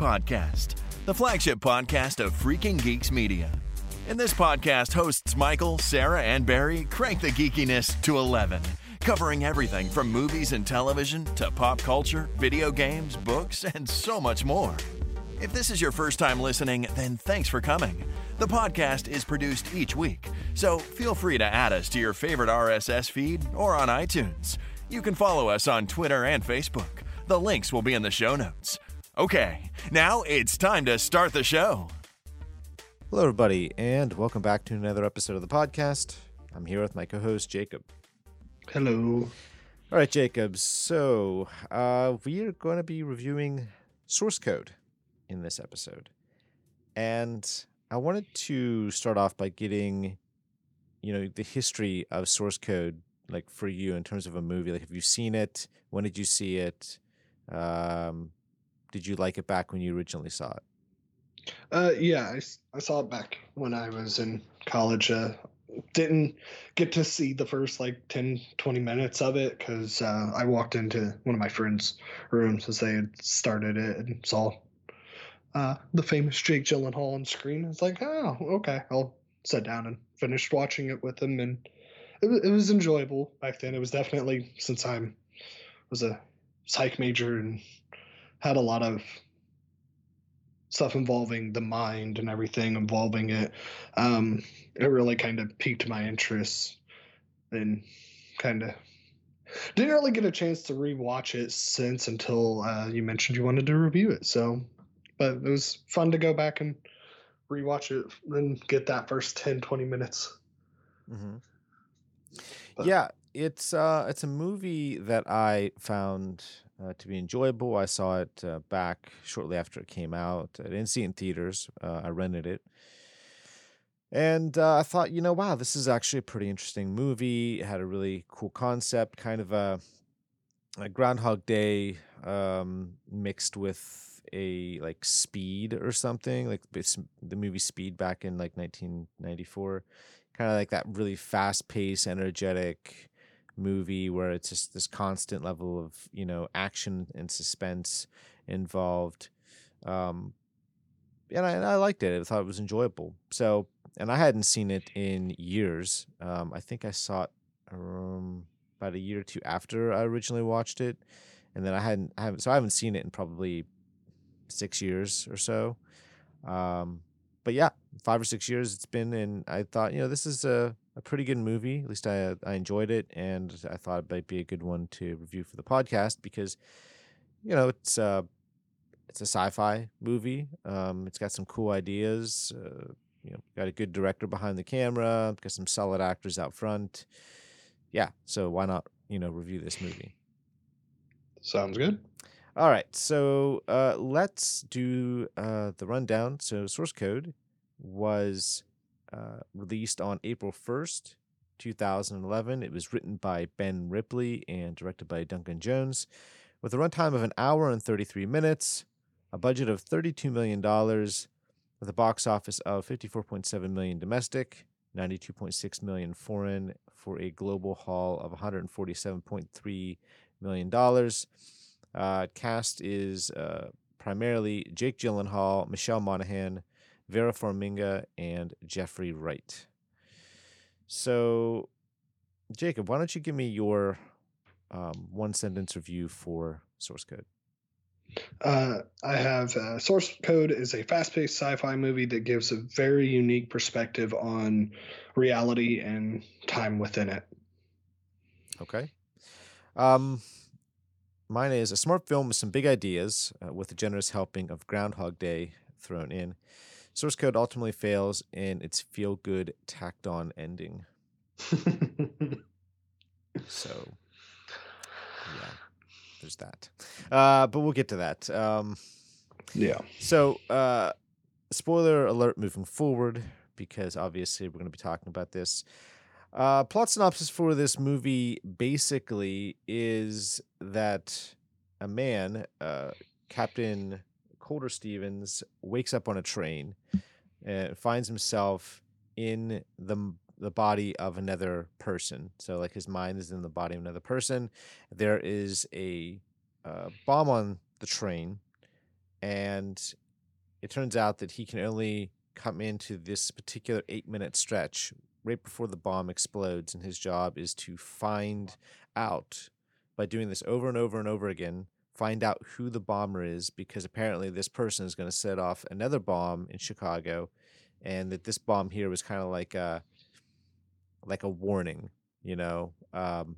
Podcast, the flagship podcast of Freaking Geeks Media. In this podcast, hosts Michael, Sarah, and Barry crank the geekiness to 11, covering everything from movies and television to pop culture, video games, books, and so much more. If this is your first time listening, then thanks for coming. The podcast is produced each week, so feel free to add us to your favorite RSS feed or on iTunes. You can follow us on Twitter and Facebook. The links will be in the show notes. Okay, now it's time to start the show. Hello, everybody, and welcome back to another episode of the podcast. I'm here with my co host, Jacob. Hello. All right, Jacob. So, uh, we are going to be reviewing source code in this episode. And I wanted to start off by getting, you know, the history of source code, like for you in terms of a movie. Like, have you seen it? When did you see it? Um, did you like it back when you originally saw it? Uh, yeah, I, I saw it back when I was in college. Uh, didn't get to see the first like 10, 20 minutes of it because uh, I walked into one of my friends' rooms as they had started it and saw uh, the famous Jake Gyllenhaal on screen. I was like, oh, okay. I'll sit down and finished watching it with him, and it, wa- it was enjoyable back then. It was definitely since I'm was a psych major and had a lot of stuff involving the mind and everything involving it um it really kind of piqued my interest and kind of didn't really get a chance to rewatch it since until uh, you mentioned you wanted to review it so but it was fun to go back and rewatch it and get that first 10 20 minutes Mm-hmm. But- yeah, it's uh, it's a movie that I found uh, to be enjoyable. I saw it uh, back shortly after it came out. I didn't see it in theaters. Uh, I rented it, and uh, I thought, you know, wow, this is actually a pretty interesting movie. It had a really cool concept, kind of a, a Groundhog Day um, mixed with a like Speed or something, like the movie Speed back in like 1994 kind of like that really fast paced, energetic movie where it's just this constant level of, you know, action and suspense involved. Um, and I, and I liked it. I thought it was enjoyable. So, and I hadn't seen it in years. Um, I think I saw it um, about a year or two after I originally watched it, and then I hadn't, I haven't, so I haven't seen it in probably six years or so. Um, but yeah, five or six years it's been, and I thought, you know, this is a, a pretty good movie. At least I I enjoyed it, and I thought it might be a good one to review for the podcast because, you know, it's uh it's a sci-fi movie. Um, it's got some cool ideas. Uh, you know, got a good director behind the camera. Got some solid actors out front. Yeah, so why not you know review this movie? sounds good All right, so uh, let's do uh, the rundown. So, Source Code was uh, released on April 1st, 2011. It was written by Ben Ripley and directed by Duncan Jones, with a runtime of an hour and 33 minutes, a budget of $32 million, with a box office of 54.7 million domestic, 92.6 million foreign, for a global haul of 147.3 million dollars. Uh, cast is uh, primarily Jake Gyllenhaal, Michelle Monaghan, Vera Farmiga, and Jeffrey Wright. So, Jacob, why don't you give me your um, one sentence review for Source Code? Uh, I have uh, Source Code is a fast-paced sci-fi movie that gives a very unique perspective on reality and time within it. Okay. Um, mine is a smart film with some big ideas, uh, with a generous helping of Groundhog Day thrown in. Source Code ultimately fails in its feel good, tacked on ending. So, yeah, there's that. Uh, but we'll get to that. Um, yeah. so, uh, spoiler alert moving forward, because obviously we're going to be talking about this. Uh, plot synopsis for this movie basically is that a man, uh, Captain Colter Stevens, wakes up on a train and finds himself in the the body of another person. So, like his mind is in the body of another person. There is a uh, bomb on the train, and it turns out that he can only come into this particular eight minute stretch right before the bomb explodes, and his job is to find out by doing this over and over and over again. Find out who the bomber is because apparently this person is going to set off another bomb in Chicago, and that this bomb here was kind of like a like a warning, you know. Um,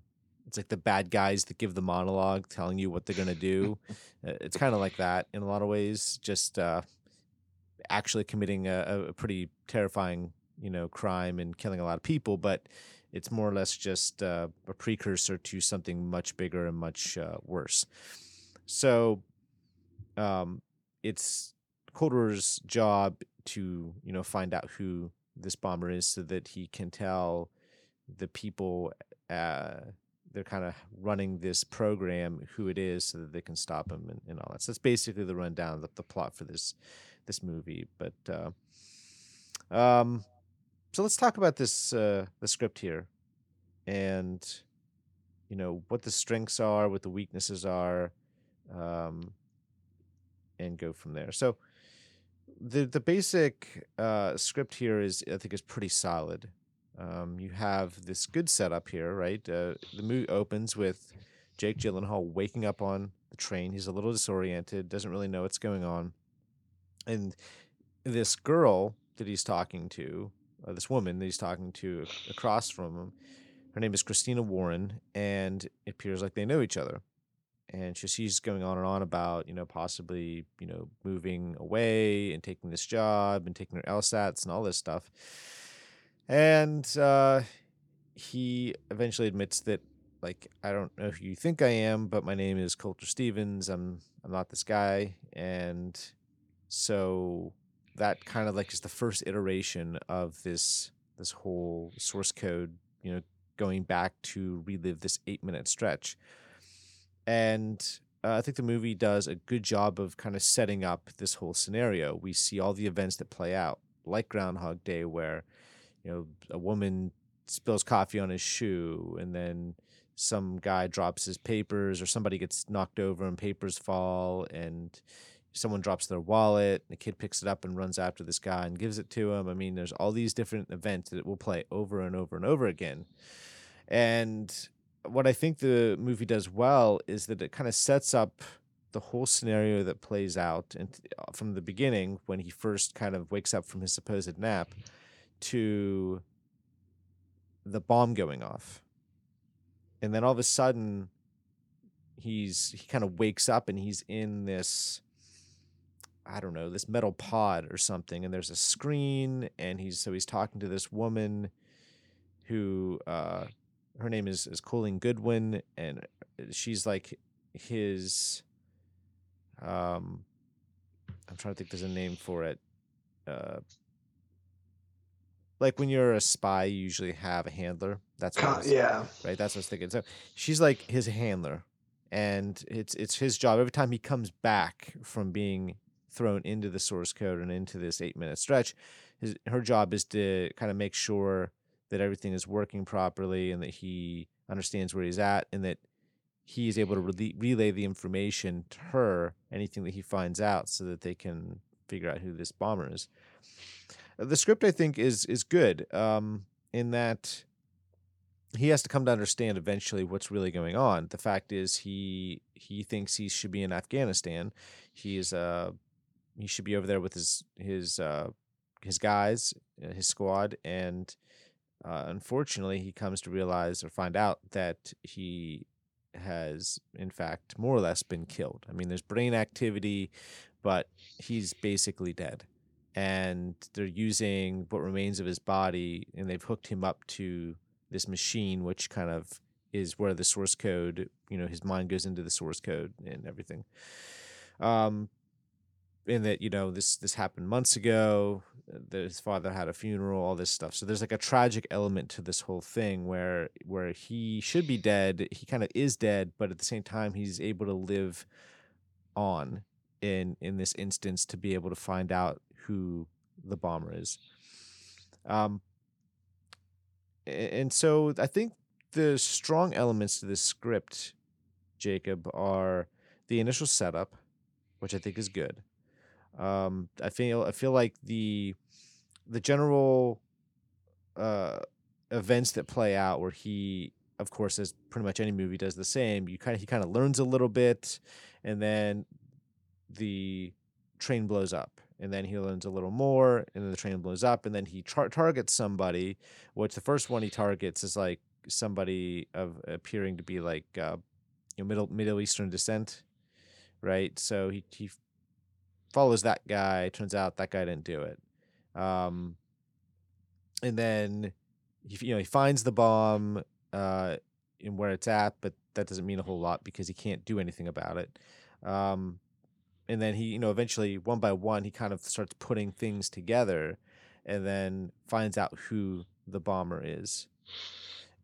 it's like the bad guys that give the monologue telling you what they're going to do. Uh, it's kind of like that in a lot of ways, just uh, actually committing a, a, pretty terrifying, you know, crime and killing a lot of people, but it's more or less just uh, a precursor to something much bigger and much uh, worse. So um, it's Colter's job to, you know, find out who this bomber is so that he can tell the people uh, they're kind of running this program who it is so that they can stop him and, and all that. So that's basically the rundown, the, the plot for this this movie. But uh, um, so let's talk about this uh, the script here, and you know what the strengths are, what the weaknesses are, um, and go from there. So the the basic uh, script here is I think is pretty solid. Um, you have this good setup here, right? Uh, the movie opens with Jake Gyllenhaal waking up on the train. He's a little disoriented, doesn't really know what's going on, and this girl that he's talking to, uh, this woman that he's talking to across from him, her name is Christina Warren, and it appears like they know each other. And she, she's going on and on about, you know, possibly, you know, moving away and taking this job and taking her LSATs and all this stuff and uh, he eventually admits that, like, I don't know who you think I am, but my name is Colter Stevens. I'm I'm not this guy, and so that kind of like is the first iteration of this this whole source code. You know, going back to relive this eight minute stretch, and uh, I think the movie does a good job of kind of setting up this whole scenario. We see all the events that play out, like Groundhog Day, where you know, a woman spills coffee on his shoe and then some guy drops his papers or somebody gets knocked over and papers fall and someone drops their wallet and the kid picks it up and runs after this guy and gives it to him i mean there's all these different events that will play over and over and over again and what i think the movie does well is that it kind of sets up the whole scenario that plays out and uh, from the beginning when he first kind of wakes up from his supposed nap to the bomb going off. And then all of a sudden he's he kind of wakes up and he's in this I don't know, this metal pod or something and there's a screen and he's so he's talking to this woman who uh her name is is Colleen Goodwin and she's like his um I'm trying to think there's a name for it. Uh like when you're a spy, you usually have a handler. That's what was, yeah, right. That's what I was thinking. So she's like his handler, and it's it's his job every time he comes back from being thrown into the source code and into this eight minute stretch. His her job is to kind of make sure that everything is working properly and that he understands where he's at and that he is able to re- relay the information to her anything that he finds out so that they can figure out who this bomber is the script I think is is good um, in that he has to come to understand eventually what's really going on. The fact is he he thinks he should be in Afghanistan. He is uh he should be over there with his his uh his guys, uh, his squad, and uh, unfortunately, he comes to realize or find out that he has, in fact, more or less been killed. I mean, there's brain activity, but he's basically dead and they're using what remains of his body and they've hooked him up to this machine which kind of is where the source code you know his mind goes into the source code and everything um and that you know this this happened months ago that his father had a funeral all this stuff so there's like a tragic element to this whole thing where where he should be dead he kind of is dead but at the same time he's able to live on in in this instance to be able to find out who the bomber is. Um, and so I think the strong elements to this script, Jacob, are the initial setup, which I think is good. Um, I feel I feel like the the general uh, events that play out where he of course as pretty much any movie does the same you kind of he kind of learns a little bit and then the train blows up and then he learns a little more and then the train blows up and then he tar- targets somebody which the first one he targets is like somebody of appearing to be like uh, you know middle middle eastern descent right? So he he follows that guy turns out that guy didn't do it. Um and then he you know he finds the bomb uh in where it's at but that doesn't mean a whole lot because he can't do anything about it. Um and then he you know eventually one by one he kind of starts putting things together and then finds out who the bomber is.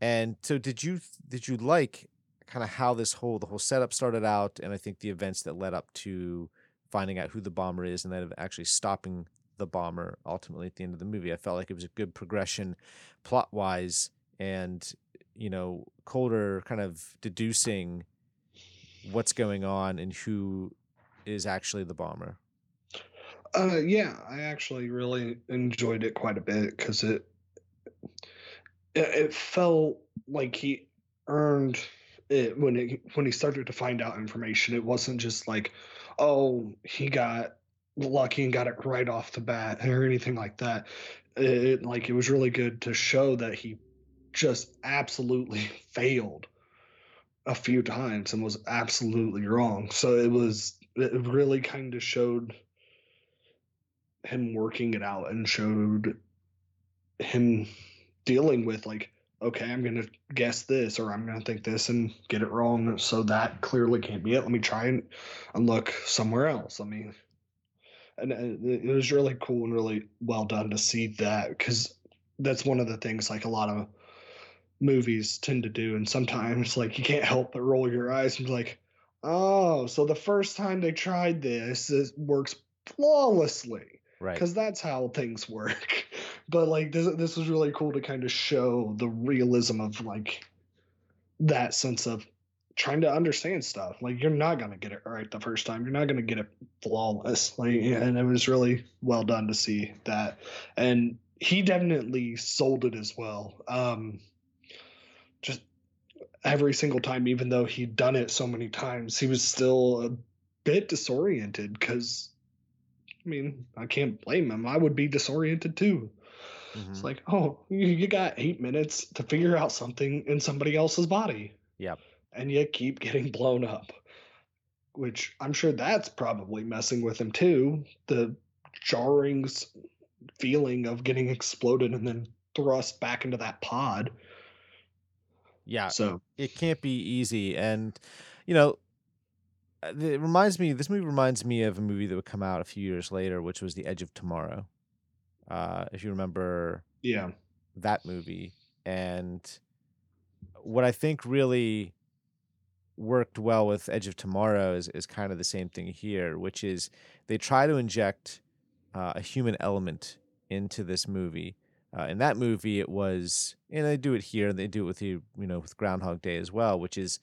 And so did you did you like kind of how this whole the whole setup started out and i think the events that led up to finding out who the bomber is and then actually stopping the bomber ultimately at the end of the movie i felt like it was a good progression plot wise and you know Colter kind of deducing what's going on and who is actually the bomber. Uh, yeah, I actually really enjoyed it quite a bit because it, it it felt like he earned it when it when he started to find out information. It wasn't just like, oh, he got lucky and got it right off the bat or anything like that. It like it was really good to show that he just absolutely failed a few times and was absolutely wrong. So it was it really kind of showed him working it out and showed him dealing with like okay i'm gonna guess this or i'm gonna think this and get it wrong so that clearly can't be it let me try and, and look somewhere else uh, i mean and it was really cool and really well done to see that because that's one of the things like a lot of movies tend to do and sometimes like you can't help but roll your eyes and be like oh so the first time they tried this it works flawlessly Right. because that's how things work. But like this, this was really cool to kind of show the realism of like that sense of trying to understand stuff. Like you're not gonna get it right the first time. You're not gonna get it flawless. Like and it was really well done to see that. And he definitely sold it as well. Um, just every single time, even though he'd done it so many times, he was still a bit disoriented because I mean, I can't blame him. I would be disoriented too. It's Mhm. like, oh, you, you got eight minutes to figure out something in somebody else's body. Yep. And you keep getting blown up, which I'm sure that's probably messing with him too. The jarring feeling of getting exploded and then thrust back into that pod. yeah, So, it can't be easy and you know uh, it reminds me this movie reminds me of a movie that would come out a few years later which was the edge of tomorrow uh if you remember yeah. that movie and what i think really worked well with edge of tomorrow is, is kind of the same thing here which is they try to inject uh, a human element into this movie uh, in that movie it was and they do it here and they do it with you you know with groundhog day as well which is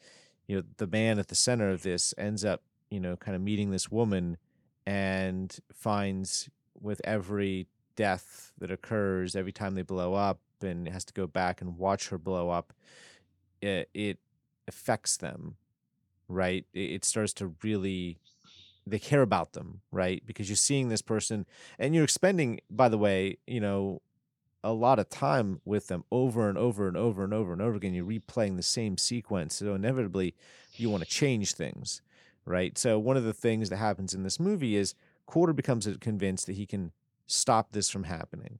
you know the man at the center of this ends up you know kind of meeting this woman and finds with every death that occurs every time they blow up and has to go back and watch her blow up it, it affects them right it, it starts to really they care about them right because you're seeing this person and you're expending by the way you know a lot of time with them over and over and over and over and over again. You're replaying the same sequence. So inevitably you want to change things, right? So one of the things that happens in this movie is Colter becomes convinced that he can stop this from happening,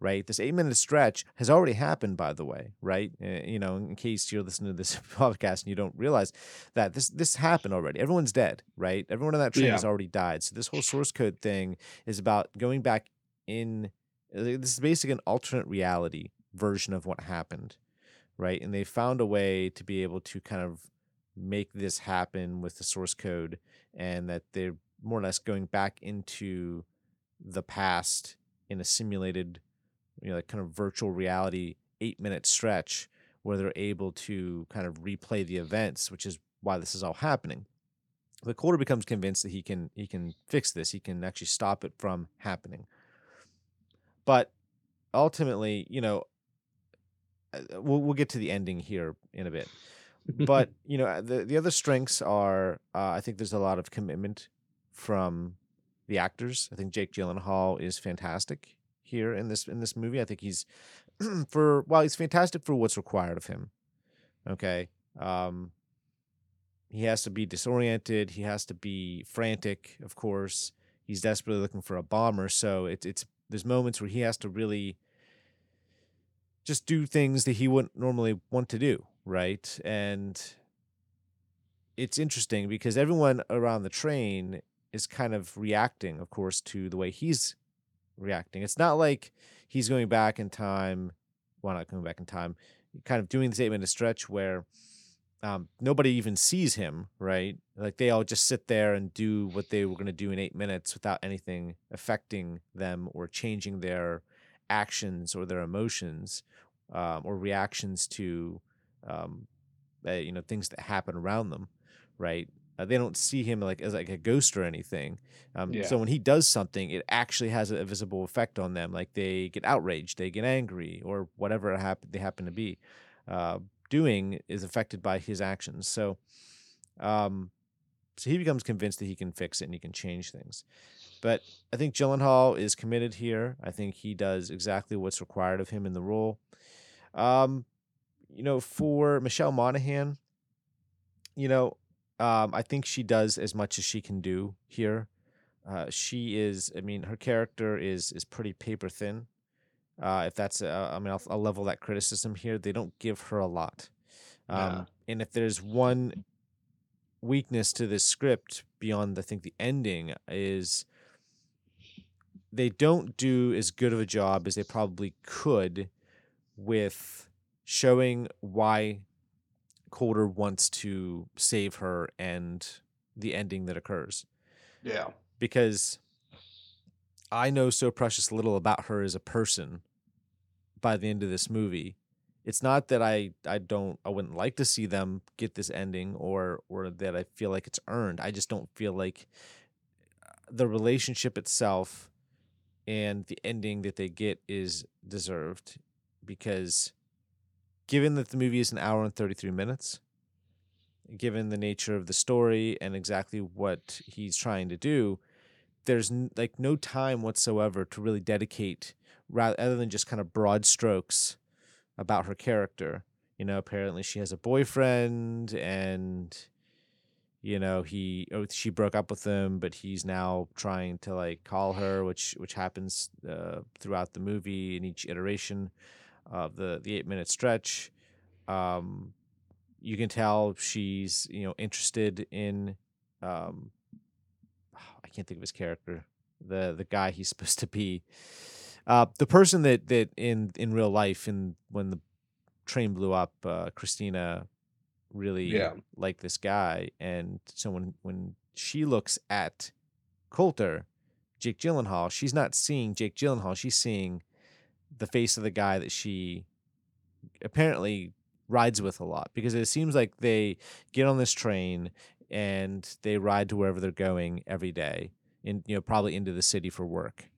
right? This eight minute stretch has already happened, by the way, right? Uh, you know, in case you're listening to this podcast and you don't realize that this this happened already. Everyone's dead, right? Everyone on that train Yeah. has already died. So this whole source code thing is about going back in uh, this is basically an alternate reality version of what happened right and they found a way to be able to kind of make this happen with the source code and that they're more or less going back into the past in a simulated you know like kind of virtual reality 8 minute stretch where they're able to kind of replay the events which is why this is all happening The Colter becomes convinced that he can he can fix this. He can actually stop it from happening. But ultimately, you know, uh, we'll we'll get to the ending here in a bit. But you know, the the other strengths are uh, I think there's a lot of commitment from the actors. I think Jake Gyllenhaal is fantastic here in this in this movie. I think he's for while he's fantastic for what's required of him. Okay. Um he has to be disoriented, he has to be frantic, of course. He's desperately looking for a bomber, so it's it's there's moments where he has to really just do things that he wouldn't normally want to do, right? And it's interesting because everyone around the train is kind of reacting, of course, to the way he's reacting. It's not like he's going back in time. Well, not going back in time, kind of doing this eight minute stretch where um, nobody even sees him, right? Like they all just sit there and do what they were going to do in eight minutes without anything affecting them or changing their actions or their emotions um, or reactions to, um, uh, you know, things that happen around them, right? Uh, they don't see him like as like a ghost or anything. Um, Yeah. So when he does something, it actually has a visible effect on them. Like they get outraged, they get angry, or whatever happen they happen to be uh, doing is affected by his actions. So, um, so he becomes convinced that he can fix it and he can change things. But I think Gyllenhaal is committed here. I think he does exactly what's required of him in the role. Um, you know, for Michelle Monaghan, you know, um, I think she does as much as she can do here. Uh, she is, I mean, her character is is pretty paper thin. Uh, if that's, uh, I mean, I'll, I'll level that criticism here. They don't give her a lot. Um, Yeah. And if there's one weakness to this script beyond, I think, the ending is they don't do as good of a job as they probably could with showing why Colter wants to save her and the ending that occurs Yeah. because I know so precious little about her as a person by the end of this movie. It's not that I I don't I wouldn't like to see them get this ending or or that I feel like it's earned. I just don't feel like uh, the relationship itself and the ending that they get is deserved because given that the movie is an hour and 33 minutes given the nature of the story and exactly what he's trying to do there's n- like no time whatsoever to really dedicate rather other than just kind of broad strokes about her character. You know apparently she has a boyfriend and you know he oh, she broke up with him but he's now trying to like call her which which happens uh, throughout the movie in each iteration of the the 8 minute stretch. Um you can tell she's you know interested in um I can't think of his character the the guy he's supposed to be. Uh the person that that in in real life and when the train blew up uh Christina really Yeah. liked this guy. And so when when she looks at Colter Jake Gyllenhaal she's not seeing Jake Gyllenhaal she's seeing the face of the guy that she apparently rides with a lot because it seems like they get on this train and they ride to wherever they're going every day in you know probably into the city for work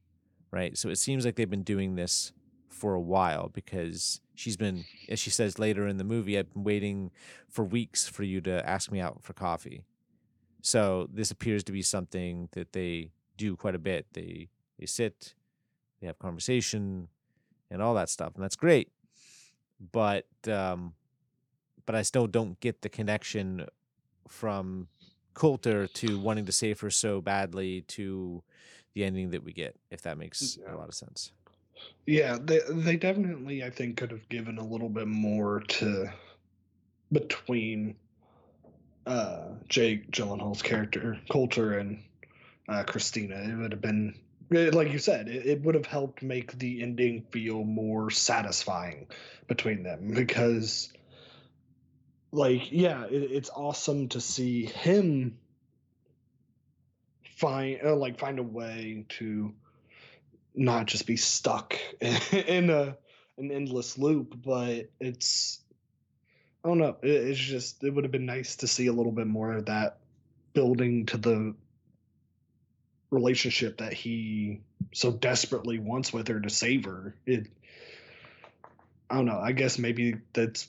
right? So it seems like they've been doing this for a while because she's been as she says later in the movie i've been waiting for weeks for you to ask me out for coffee. So this appears to be something that they do quite a bit. They they sit they have conversation and all that stuff and that's great but um but i still don't get the connection from colter to wanting to save her so badly to the ending that we get if that makes Yeah. a lot of sense Yeah, they they definitely I think could have given a little bit more to between uh Jake Gyllenhaal's character Colter and uh Christina. It would have been like you said, it, it would have helped make the ending feel more satisfying between them because like yeah, it, it's awesome to see him find uh, like find a way to not just be stuck in a an endless loop but it's i don't know it, it's just it would have been nice to see a little bit more of that building to the relationship that he so desperately wants with her to save her. It I don't know. I guess maybe that's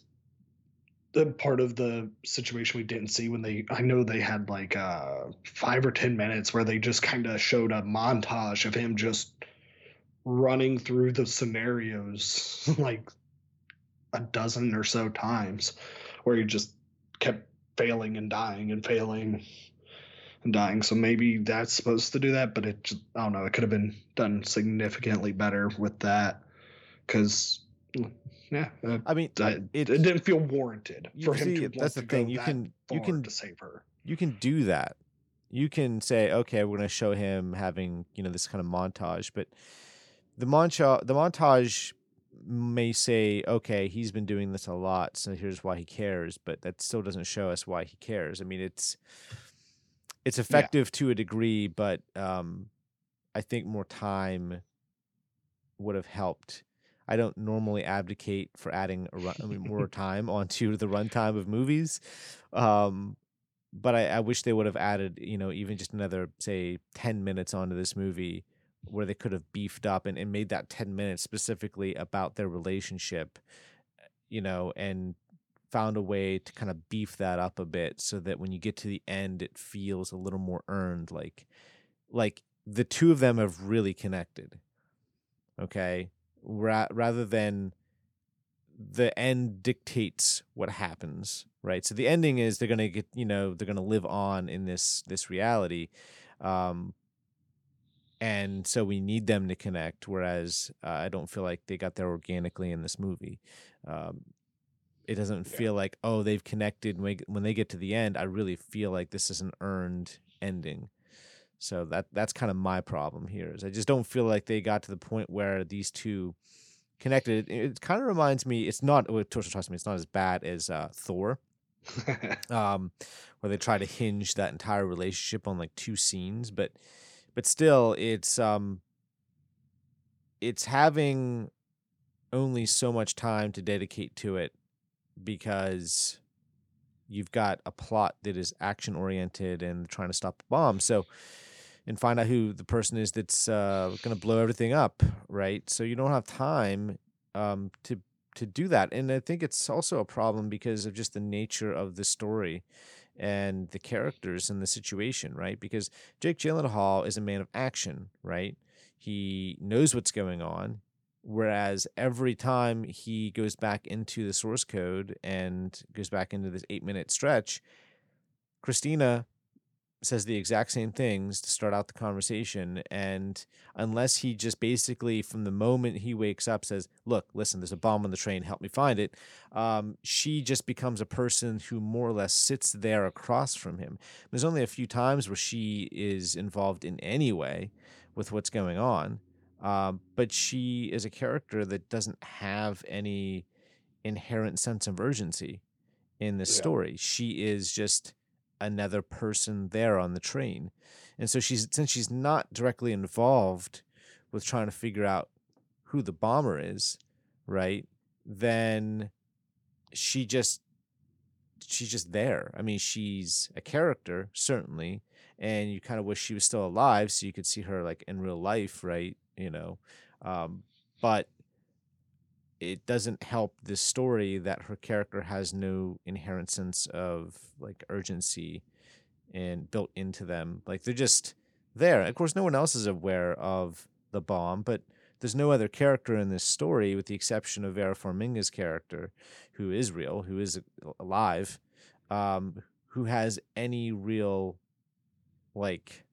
the part of the situation we didn't see when they I know they had like uh 5 or 10 minutes where they just kind of showed a montage of him just running through the scenarios like a dozen or so times where he just kept failing and dying and failing and dying. So maybe that's supposed to do that, but it just, I don't know. It could have been done significantly better with that because yeah, uh, I mean, I- it, it didn't feel warranted for him see, to. that's want the to thing, you that can- you can- to save her. you can do that. You can say, okay, we're going to show him having, you know, this kind of montage, but the montage, the montage may say, okay, he's been doing this a lot, so here's why he cares, but that still doesn't show us why he cares. I mean, it's it's effective to a degree, but um, I think more time would have helped. I don't normally advocate for adding a run, I mean, more time onto the runtime of movies, um, but I, I wish they would have added, you know, even just another say ten minutes onto this movie where they could have beefed up and, and made that ten minutes specifically about their relationship, you know, and found a way to kind of beef that up a bit so that when you get to the end it feels a little more earned like like the two of them have really connected okay? Ra- rather than the end dictates what happens right? So the ending is they're going to get you know they're going to live on in this this reality um and so we need them to connect whereas uh, i don't feel like they got there organically in this movie um it doesn't Yeah. feel like oh they've connected when, when they get to the end i really feel like this is an earned ending. So that that's kind of my problem here is i just don't feel like they got to the point where these two connected. It, it kind of reminds me it's not Torso trust me it's not as bad as uh, thor. Um, where they try to hinge that entire relationship on like two scenes, but but still, it's um, it's having only so much time to dedicate to it because you've got a plot that is action oriented and trying to stop a bomb. So and find out who the person is that's uh, going to blow everything up, right? So you don't have time um, to to do that. And I think it's also a problem because of just the nature of the story and the characters and the situation, right? Because Jake Gyllenhaal is a man of action, right? He knows what's going on. Whereas every time he goes back into the source code and goes back into this eight minute stretch, Christina says the exact same things to start out the conversation. And unless he just basically, from the moment he wakes up, says, Look, listen, there's a bomb on the train, help me find it, um, she just becomes a person who more or less sits there across from him. There's only a few times where she is involved in any way with what's going on. Um, but she is a character that doesn't have any inherent sense of urgency in this Yeah. story. She is just another person there on the train. And so she's since she's not directly involved with trying to figure out who the bomber is, right? Then she just she's just there. I mean, she's a character certainly, and you kind of wish she was still alive so you could see her like in real life, right? You know, um, but it doesn't help this story that her character has no inherent sense of like urgency and built into them. Like they're just there. Of course, no one else is aware of the bomb, but there's no other character in this story with the exception of Vera Farmiga's character, who is real, who is alive, um, who has any real like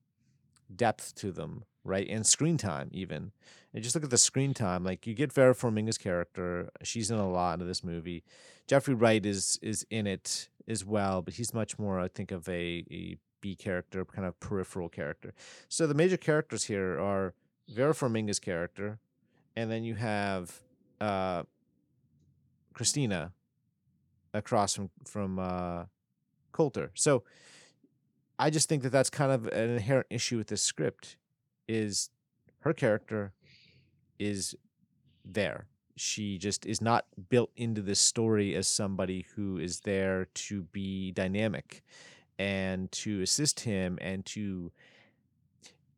depth to them, right? And screen time even. And just look at the screen time. Like you get Vera Farmiga's character, she's in a lot of this movie. Jeffrey Wright is is in it as well, but he's much more, I think, of a, a B character, kind of peripheral character. So the major characters here are Vera Farmiga's character, and then you have uh, Christina across from from uh, Colter. So I just think that that's kind of an inherent issue with this script. Is her character is there. She just is not built into this story as somebody who is there to be dynamic and to assist him and to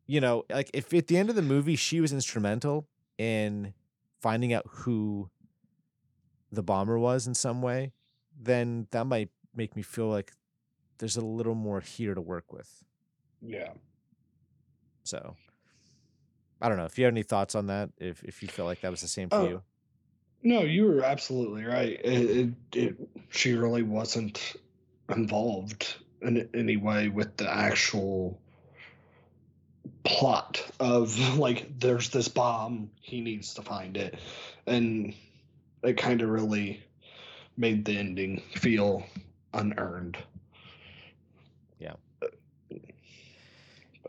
you know like if at the end of the movie she was instrumental in finding out who the bomber was in some way then that might make me feel like there's a little more here to work with Yeah. so i don't know if you have any thoughts on that if if you feel like that was the same for Oh, you No, you were absolutely right. It, it, it she really wasn't involved in any way with the actual plot of like there's this bomb he needs to find it and it kind of really made the ending feel unearned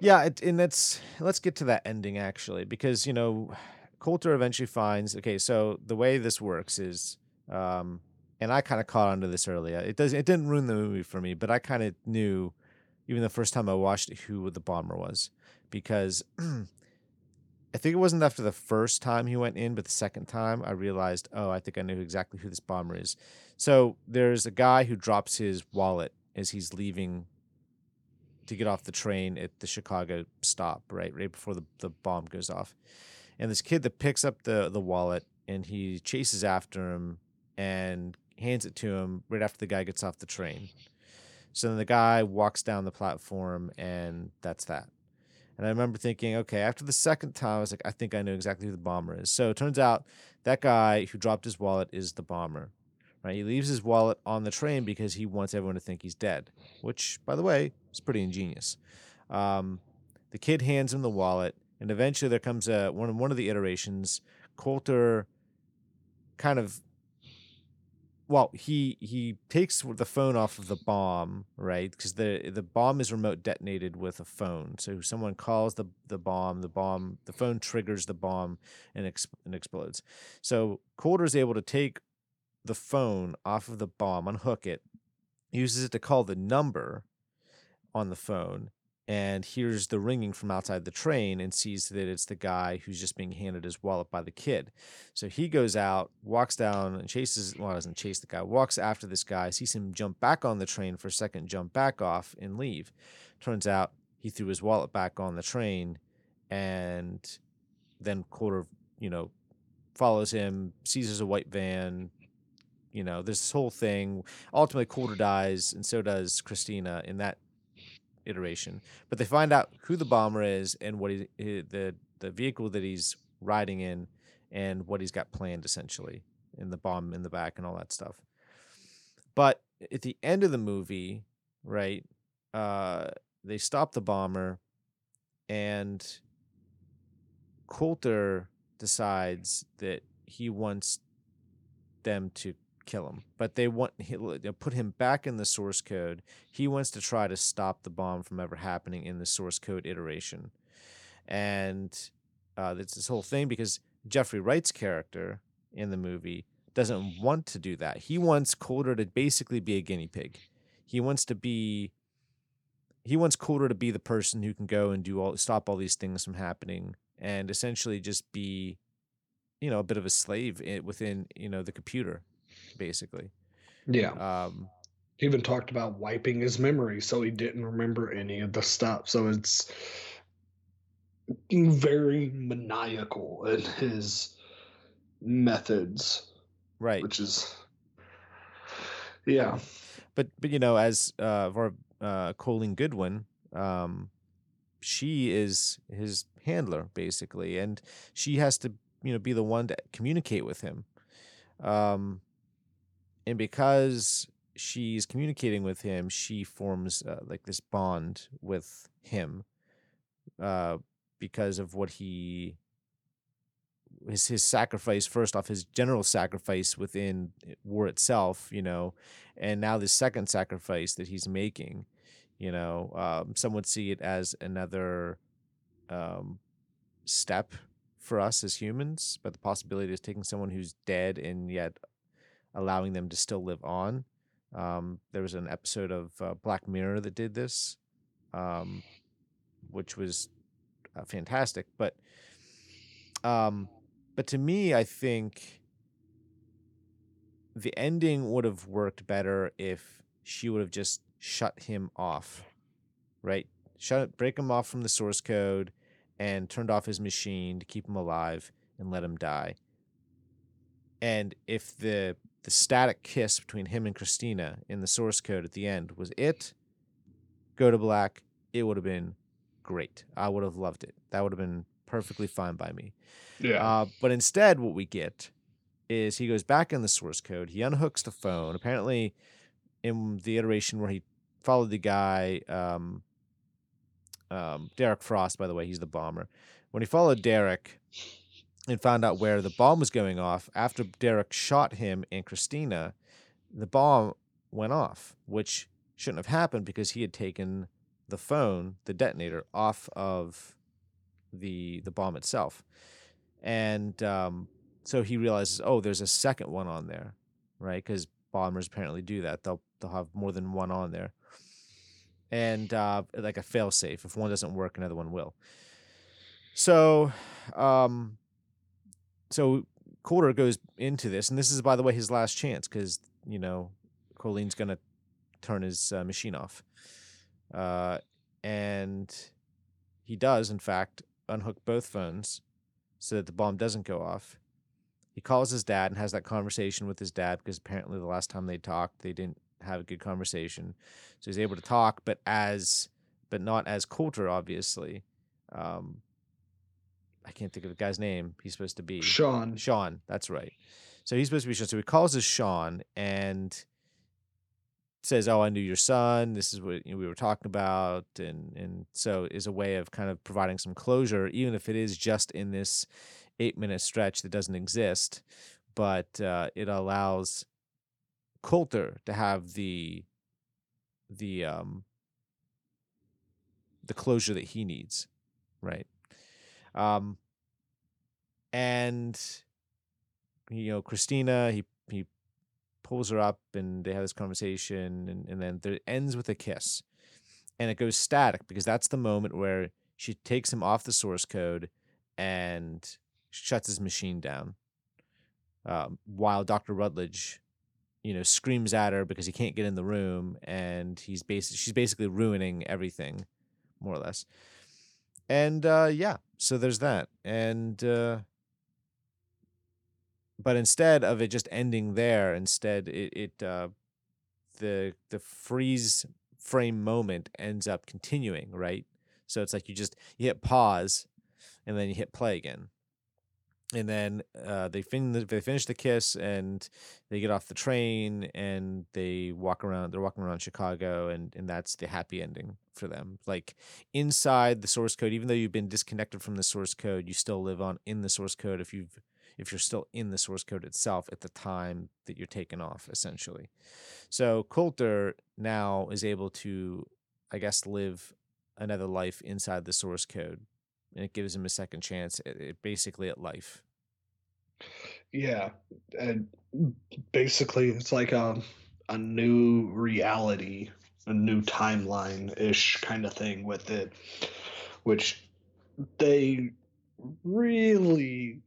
Yeah, it, and let's let's get to that ending actually, because you know, Colter eventually finds okay. So the way this works is, um, and I kind of caught onto this earlier. It does it didn't ruin the movie for me, but I kind of knew, even the first time I watched it, who the bomber was, because I think it wasn't after the first time he went in, but the second time I realized, oh, I think I knew exactly who this bomber is. So there's a guy who drops his wallet as he's leaving to get off the train at the Chicago stop, right, right before the, the bomb goes off. And this kid that picks up the the wallet and he chases after him and hands it to him right after the guy gets off the train. So then the guy walks down the platform and that's that. And I remember thinking, okay, after the second time, I was like, I think I know exactly who the bomber is. So it turns out that guy who dropped his wallet is the bomber. Right? He leaves his wallet on the train because he wants everyone to think he's dead, which, by the way, is pretty ingenious. Um, the kid hands him the wallet, and eventually there comes a one one of the iterations. Colter kind of well, he he takes the phone off of the bomb, right? Because the the bomb is remote detonated with a phone. So someone calls the the bomb, the bomb, the phone triggers the bomb, and, ex- and explodes. So Colter is able to take the phone off of the bomb, unhook it, uses it to call the number on the phone, and hears the ringing from outside the train and sees that it's the guy who's just being handed his wallet by the kid. So he goes out, walks down, and chases. Well, doesn't chase the guy. Walks after this guy. Sees him jump back on the train for a second, jump back off, and leave. Turns out he threw his wallet back on the train, and then Colter, you know, follows him, seizes a white van. You know, this whole thing. Ultimately, Colter dies, and so does Christina in that iteration. But they find out who the bomber is and what he, he the the vehicle that he's riding in and what he's got planned essentially and the bomb in the back and all that stuff. But at the end of the movie, right, uh, they stop the bomber and Colter decides that he wants them to kill him, but they want he, put him back in the source code. He wants to try to stop the bomb from ever happening in the source code iteration, and uh, it's this whole thing because Jeffrey Wright's character in the movie doesn't want to do that. He wants Colter to basically be a guinea pig. He wants to be. He wants Colter to be the person who can go and do all stop all these things from happening and essentially just be, you know, a bit of a slave within you know the computer, basically. yeah Um, he even talked about wiping his memory so he didn't remember any of the stuff so it's very maniacal in his methods right. which is yeah but but you know, as uh, for uh, Colleen Goodwin, um, she is his handler basically, and she has to you know be the one to communicate with him, um, and because she's communicating with him, she forms uh, like this bond with him, uh, because of what he his his sacrifice first off his general sacrifice within war itself you know and now the second sacrifice that he's making you know um, some would see it as another um, step for us as humans but the possibility is taking someone who's dead and yet allowing them to still live on um, there was an episode of uh, black mirror that did this um, which was uh, fantastic but um, but to me, I think the ending would have worked better if she would have just shut him off, right? Shut break him off from the source code and turned off his machine to keep him alive and let him die. And if the the static kiss between him and Christina in the source code at the end was it, go to black, it would have been great. I would have loved it. That would have been perfectly fine by me. Yeah. Uh, but instead, what we get is he goes back in the source code. He unhooks the phone. Apparently, in the iteration where he followed the guy, um, um, Derek Frost, by the way, he's the bomber. When he followed Derek and found out where the bomb was going off, after Derek shot him and Christina, the bomb went off, which shouldn't have happened because he had taken the phone, the detonator, off of the the bomb itself, and um, so he realizes, oh, there's a second one on there, right? Because bombers apparently do that; they'll they'll have more than one on there, and uh, like a fail safe. If one doesn't work, another one will. So, um, so Colter goes into this, and this is, by the way, his last chance because you know Colleen's gonna turn his uh, machine off, uh, and he does, in fact, unhook both phones so that the bomb doesn't go off. He calls his dad and has that conversation with his dad because apparently the last time they talked, they didn't have a good conversation. So he's able to talk, but as, but not as Colter, obviously. Um, I can't think of the guy's name. He's supposed to be Sean. Sean. That's right. So he's supposed to be Sean. So he calls us Sean and says, "Oh, I knew your son. This is what you know, we were talking about," and and so is a way of kind of providing some closure, even if it is just in this eight minute stretch that doesn't exist, but uh, it allows Colter to have the the um the closure that he needs, right? Um, and you know, Christina, he he pulls her up and they have this conversation and, and then it ends with a kiss. And it goes static because that's the moment where she takes him off the source code and shuts his machine down. Um, while Dr. Rutledge, you know, screams at her because he can't get in the room and he's basically she's basically ruining everything, more or less. And uh, yeah, so there's that. And uh, but instead of it just ending there, instead it, it uh, the the freeze frame moment ends up continuing, right? So it's like you just you hit pause, and then you hit play again, and then uh, they fin they finish the kiss and they get off the train and they walk around. They're walking around Chicago, and and that's the happy ending for them. Like inside the source code, even though you've been disconnected from the source code, you still live on in the source code if you've if you're still in the source code itself at the time that you're taken off, essentially. So Colter now is able to, I guess, live another life inside the source code, and it gives him a second chance, at, at basically at life. Yeah, and basically it's like a a new reality, a new timeline ish kind of thing with it, which they really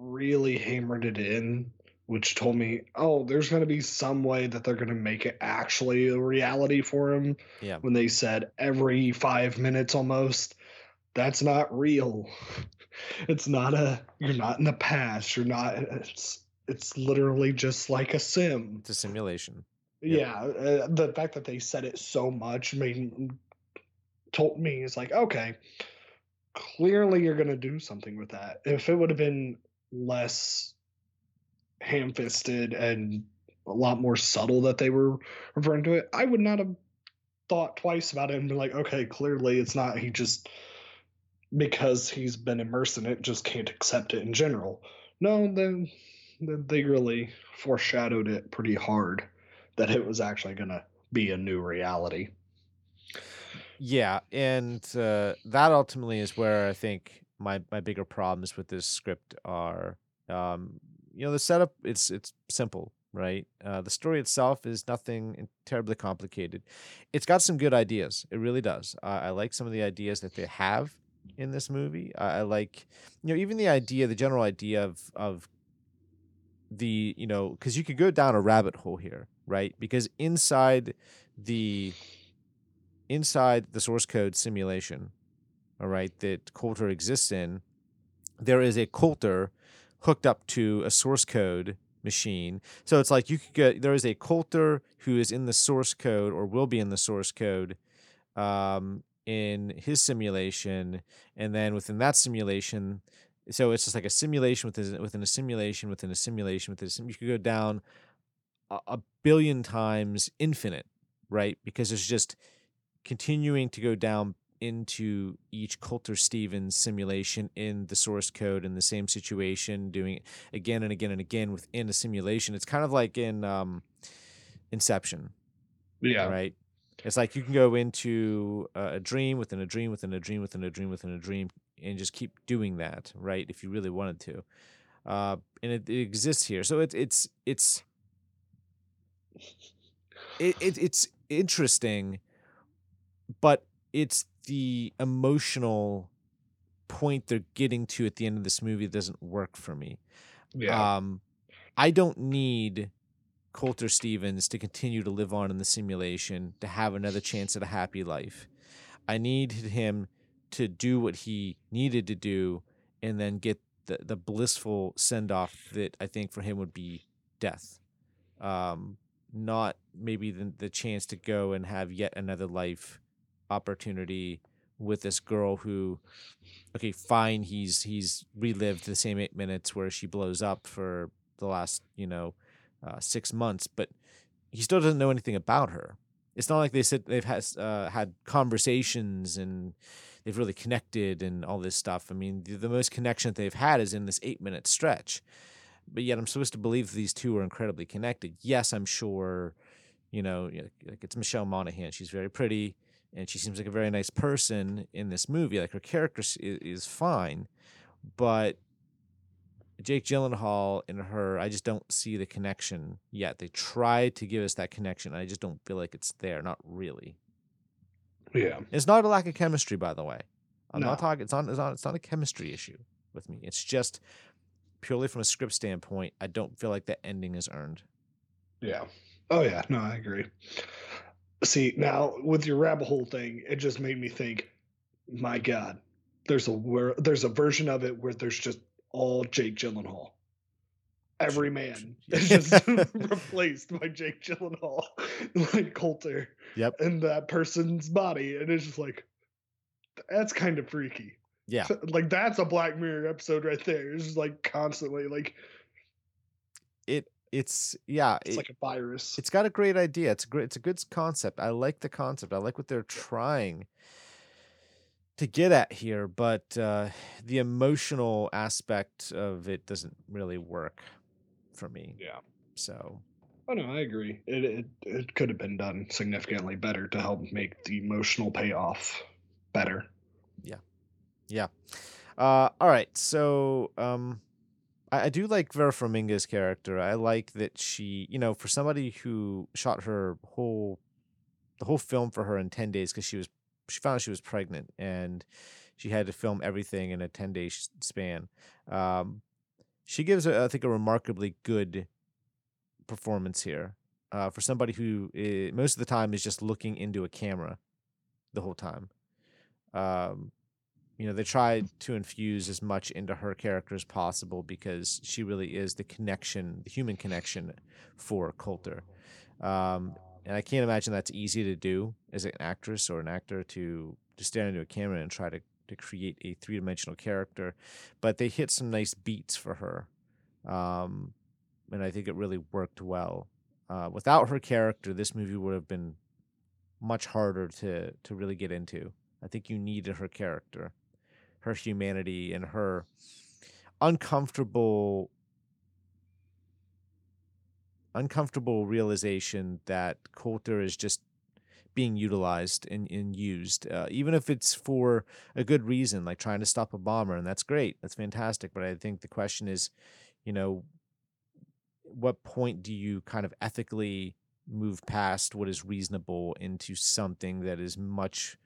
really hammered it in, which told me, oh, there's going to be some way that they're going to make it actually a reality for him. Yeah. When they said every five minutes almost, that's not real. It's not a, you're not in the past. You're not, it's, it's literally just like a sim. It's a simulation. Yeah. Uh, the fact that they said it so much made, told me, it's like, okay, clearly you're going to do something with that. If it would have been less ham-fisted and a lot more subtle that they were referring to it, I would not have thought twice about it and been like, okay, clearly it's not. He just because he's been immersed in it, just can't accept it in general. No, then they really foreshadowed it pretty hard that it was actually gonna be a new reality. Yeah, and uh, that ultimately is where I think my my bigger problems with this script are. Um, you know, the setup it's it's simple, right? Uh, the story itself is nothing terribly complicated. It's got some good ideas. It really does. Uh, I like some of the ideas that they have in this movie. I, I like, you know, even the idea, the general idea of of the you know because you could go down a rabbit hole here right? Because inside the inside the source code simulation, all right, that Colter exists in, there is a Colter hooked up to a source code machine. So it's like you could get there is a Colter who is in the source code or will be in the source code um, in his simulation, and then within that simulation, so it's just like a simulation within within a simulation within a simulation within a sim- you could go down a, a billion times infinite, right? Because it's just continuing to go down into each Colter Stevens simulation in the source code in the same situation, doing it again and again and again within a simulation. It's kind of like in um, Inception, Yeah. right? It's like you can go into a, a dream within a dream within a dream within a dream within a dream and just keep doing that, right? If you really wanted to, uh, and it, it exists here. So it, it's it's it, it it's interesting, but it's the emotional point they're getting to at the end of this movie that doesn't work for me. Yeah. Um, I don't need Colter Stevens to continue to live on in the simulation to have another chance at a happy life. I need him to do what he needed to do and then get the, the blissful send off that I think for him would be death. Um, not maybe the, the chance to go and have yet another life opportunity with this girl who okay fine he's he's relived the same eight minutes where she blows up for the last you know uh, six months but he still doesn't know anything about her. It's not like they said they've had uh, had conversations and they've really connected and all this stuff. I mean the, the most connection that they've had is in this eight minute stretch. But yet i'm supposed to believe these two are incredibly connected. Yes i'm sure you know like it's michelle monaghan. She's very pretty and she seems like a very nice person in this movie. Like her character is, is fine, but Jake Gyllenhaal and her, I just don't see the connection yet. They try to give us that connection. I just don't feel like it's there. Not really. yeah. It's not a lack of chemistry, by the way. I'm not No. talking. It's not. It's not. It's not a chemistry issue with me. It's just purely from a script standpoint. I don't feel like that ending is earned. Yeah. Oh yeah, no, I agree. See, now with your rabbit hole thing, it just made me think, my God, there's a where there's a version of it where there's just all Jake Gyllenhaal. Every man is just replaced by Jake Gyllenhaal, like Colter, Yep. in that person's body, and it's just like, that's kind of freaky. Yeah. Like that's a Black Mirror episode right there. It's just like constantly like It. It's yeah. it's it- like a virus. it's got a great idea. It's a great. It's a good concept. I like the concept. I like what they're trying to get at here, but uh, the emotional aspect of it doesn't really work for me. yeah. So Oh no, I agree. It, it it could have been done significantly better to help make the emotional payoff better. yeah. Yeah. Uh, all right. So um, I, I do like Vera Farmiga's character. I like that she, you know, for somebody who shot her whole the whole film for her in 10 days because she was she found she was pregnant and she had to film everything in a 10 day span. Um, she gives a, i think a remarkably good performance here uh, for somebody who most of the time is just looking into a camera the whole time. Um, you know they tried to infuse as much into her character as possible because she really is the connection the human connection for colter. Um, and I can't imagine that's easy to do as an actress or an actor to to stare into a camera and try to to create a three dimensional character. But they hit some nice beats for her, um, and I think it really worked well. Uh, without her character, this movie would have been much harder to to really get into. I think you needed her character, her humanity, and her uncomfortable uncomfortable realization that Colter is just being utilized and, and used, uh, even if it's for a good reason, like trying to stop a bomber, and that's great, that's fantastic. But I think the question is, you know, what point do you kind of ethically move past what is reasonable into something that is much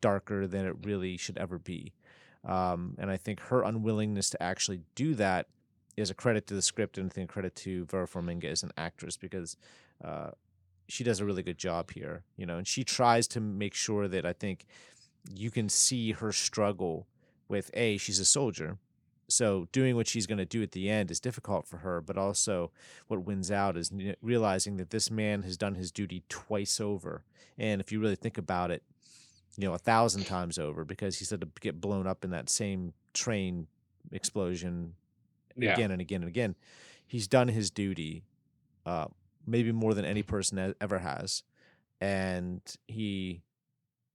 darker than it really should ever be? Um, and I think her unwillingness to actually do that is a credit to the script and I think a credit to Vera Farmiga as an actress because uh, she does a really good job here, you know, and she tries to make sure that I think you can see her struggle with a she's a soldier so doing what she's going to do at the end is difficult for her but also what wins out is realizing that this man has done his duty twice over and if you really think about it you know a thousand times over because he's had to get blown up in that same train explosion yeah. again and again and again he's done his duty uh, maybe more than any person ever has and he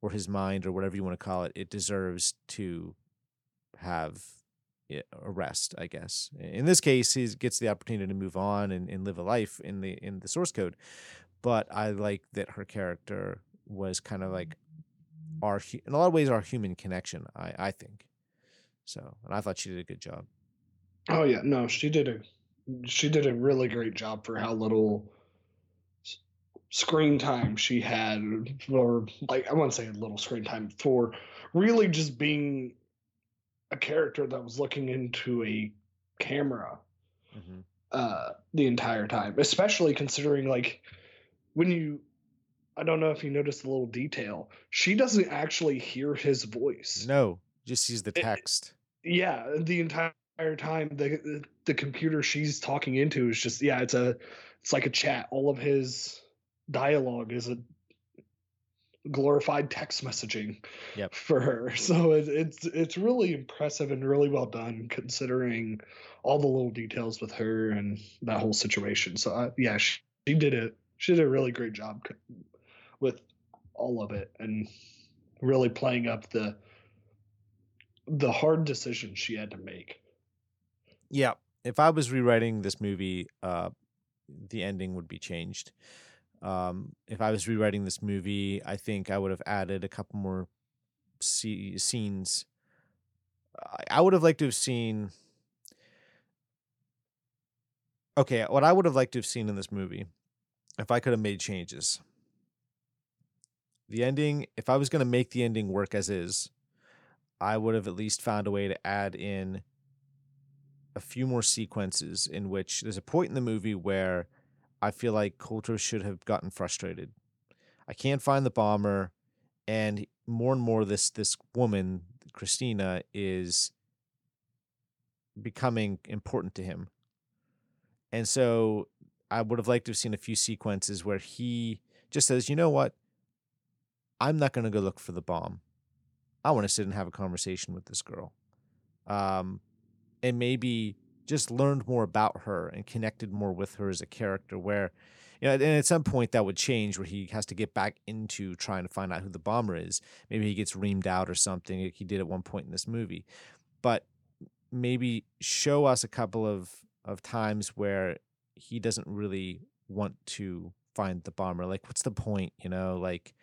or his mind or whatever you want to call it it deserves to have a rest, I guess. In this case, he gets the opportunity to move on and, and live a life in the in the source code. But I like that her character was kind of like our in a lot of ways our human connection. I I think so, and I thought she did a good job. Oh yeah, no, she did a she did a really great job for how little screen time she had, or like I want to say a little screen time for really just being a character that was looking into a camera mm-hmm. uh, the entire time, especially considering like when you. I don't know if you noticed the little detail. She doesn't actually hear his voice. No, just sees the text. It, yeah, the entire time the the computer she's talking into is just yeah, it's a it's like a chat. All of his dialogue is a glorified text messaging yep. for her. So it, it's it's really impressive and really well done considering all the little details with her and that whole situation. So uh, yeah, she, she did it. She did a really great job with all of it and really playing up the the hard decisions she had to make. Yeah, if I was rewriting this movie, uh, the ending would be changed. Um, if I was rewriting this movie, I think I would have added a couple more scenes. I would have liked to have seen. Okay, what I would have liked to have seen in this movie, if I could have made changes. The ending, if I was going to make the ending work as is, I would have at least found a way to add in a few more sequences in which there's a point in the movie where I feel like Colter should have gotten frustrated. I can't find the bomber, and more and more this this woman, Christina, is becoming important to him. And so I would have liked to have seen a few sequences where he just says, you know what? I'm not going to go look for the bomb. I want to sit and have a conversation with this girl. Um, and maybe just learned more about her and connected more with her as a character where you know and at some point that would change where he has to get back into trying to find out who the bomber is. Maybe he gets reamed out or something like he did at one point in this movie. But maybe show us a couple of of times where he doesn't really want to find the bomber. Like what's the point you know? Like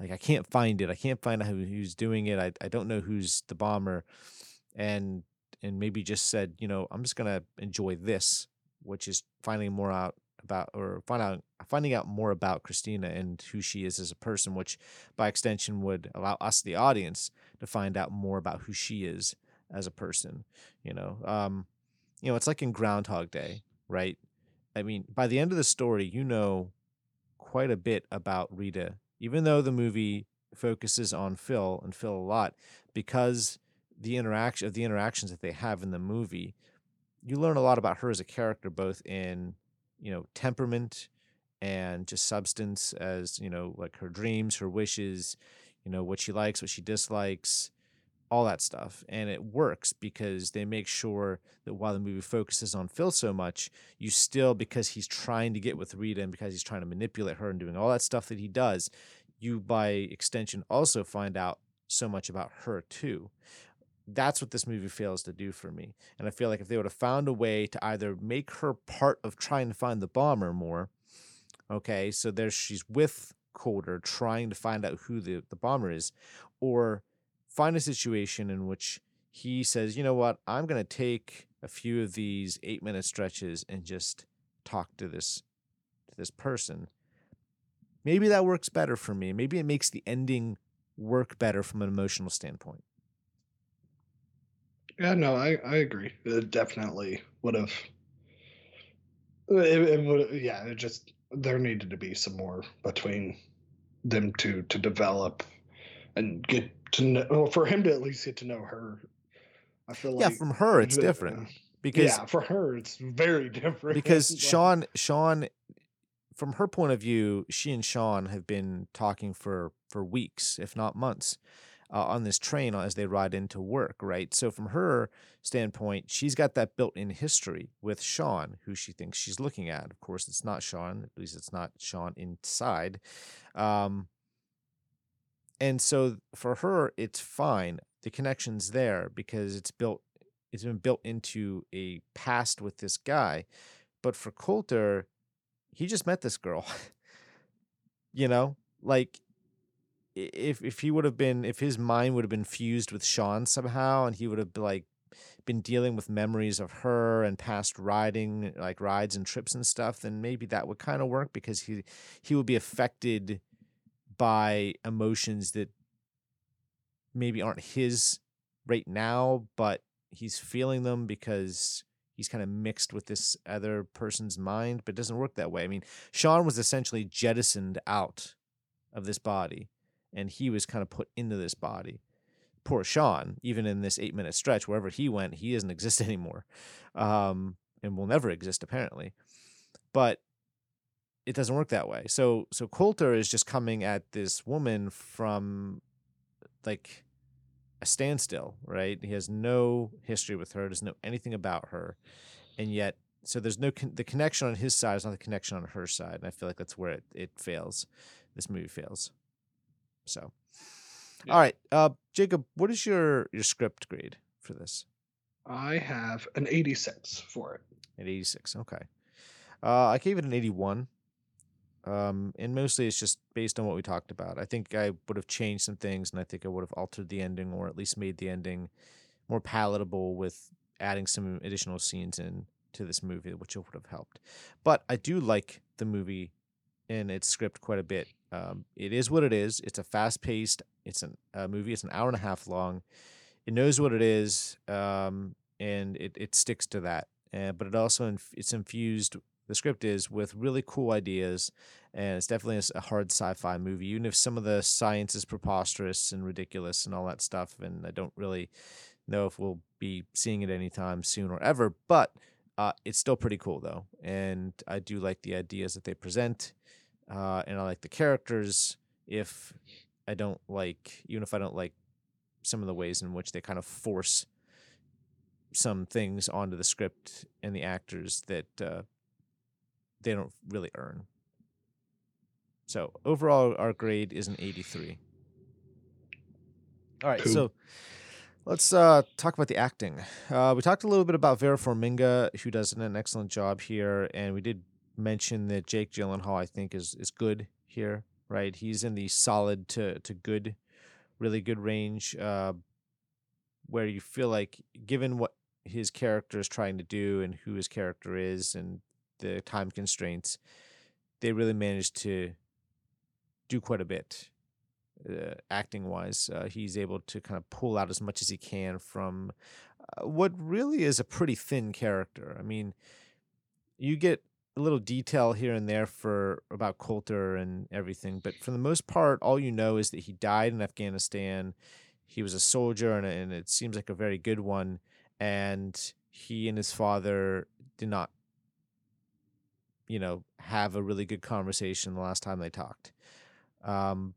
like I can't find it. I can't find out who, who's doing it. I, I don't know who's the bomber. And and maybe just said, you know, I'm just gonna enjoy this, which is finding more out about or find out finding out more about Christina and who she is as a person, which by extension would allow us, the audience, to find out more about who she is as a person. You know, um, you know, it's like in Groundhog Day, right? I mean, by the end of the story, you know quite a bit about Rita, even though the movie focuses on Phil and Phil a lot, because the interaction of the interactions that they have in the movie, you learn a lot about her as a character, both in you know temperament and just substance, as you know, like her dreams, her wishes, you know what she likes, what she dislikes, all that stuff, and it works because they make sure that while the movie focuses on Phil so much, you still because he's trying to get with Rita and because he's trying to manipulate her and doing all that stuff that he does, you by extension also find out so much about her too that's what this movie fails to do for me. And I feel like if they would have found a way to either make her part of trying to find the bomber more, okay, so there she's with Colter trying to find out who the, the bomber is, or find a situation in which he says, you know what, I'm going to take a few of these eight minute stretches and just talk to this to this person. Maybe that works better for me. Maybe it makes the ending work better from an emotional standpoint. Yeah, no, I I agree. It definitely would have. It, it would, yeah. It just there needed to be some more between them two to develop and get to know well, for him to at least get to know her. I feel like yeah, like from her it's different because yeah, for her it's very different. because Sean Sean from her point of view, she and Sean have been talking for for weeks, if not months, uh, on this train as they ride into work, right? So from her standpoint, she's got that built-in history with Sean, who she thinks she's looking at. Of course, it's not Sean. At least it's not Sean inside. Um, and so for her, it's fine. The connection's there because it's built. It's been built into a past with this guy. But for Colter, he just met this girl. you know, like if if he would have been if his mind would have been fused with Sean somehow and he would have like been dealing with memories of her and past riding like rides and trips and stuff then maybe that would kind of work because he he would be affected by emotions that maybe aren't his right now but he's feeling them because he's kind of mixed with this other person's mind, but it doesn't work that way. I mean, Sean was essentially jettisoned out of this body and he was kind of put into this body. Poor Sean, even in this eight minute stretch, wherever he went, he doesn't exist anymore um, and will never exist, apparently. But it doesn't work that way. So, so Colter is just coming at this woman from like a standstill, right? He has no history with her, doesn't know anything about her, and yet so there's no con- the connection on his side is not the connection on her side, and I feel like that's where it, it fails. This movie fails. So, Yeah. all right, uh, Jacob, what is your your script grade for this? I have an 86 for it. An 86. Okay. Uh, I gave it an 81. Um, and mostly it's just based on what we talked about. I think I would have changed some things and I think I would have altered the ending or at least made the ending more palatable with adding some additional scenes in to this movie, which would have helped. But I do like the movie and its script quite a bit. Um, it is what it is. It's a fast paced, it's an, a movie, it's an hour and a half long. It knows what it is, um, and it, it sticks to that but it also inf- it's infused the script is with really cool ideas and it's definitely a hard sci-fi movie even if some of the science is preposterous and ridiculous and all that stuff and i don't really know if we'll be seeing it anytime soon or ever but uh, it's still pretty cool though and i do like the ideas that they present uh, and i like the characters if i don't like even if i don't like some of the ways in which they kind of force some things onto the script and the actors that uh, they don't really earn. So overall, our grade is an 83. All right, so let's uh, talk about the acting. Uh, we talked a little bit about Vera Farmiga, who does an excellent job here, and we did mention that Jake Gyllenhaal, I think, is is good here. Right, he's in the solid to to good, really good range. Uh, where you feel like, given what his character is trying to do and who his character is and the time constraints, they really managed to do quite a bit uh, acting wise. Uh, he's able to kind of pull out as much as he can from uh, what really is a pretty thin character. I mean, you get a little detail here and there for about Colter and everything, but for the most part, all you know is that he died in Afghanistan. He was a soldier, and, and it seems like a very good one. And he and his father did not, you know, have a really good conversation the last time they talked. Um,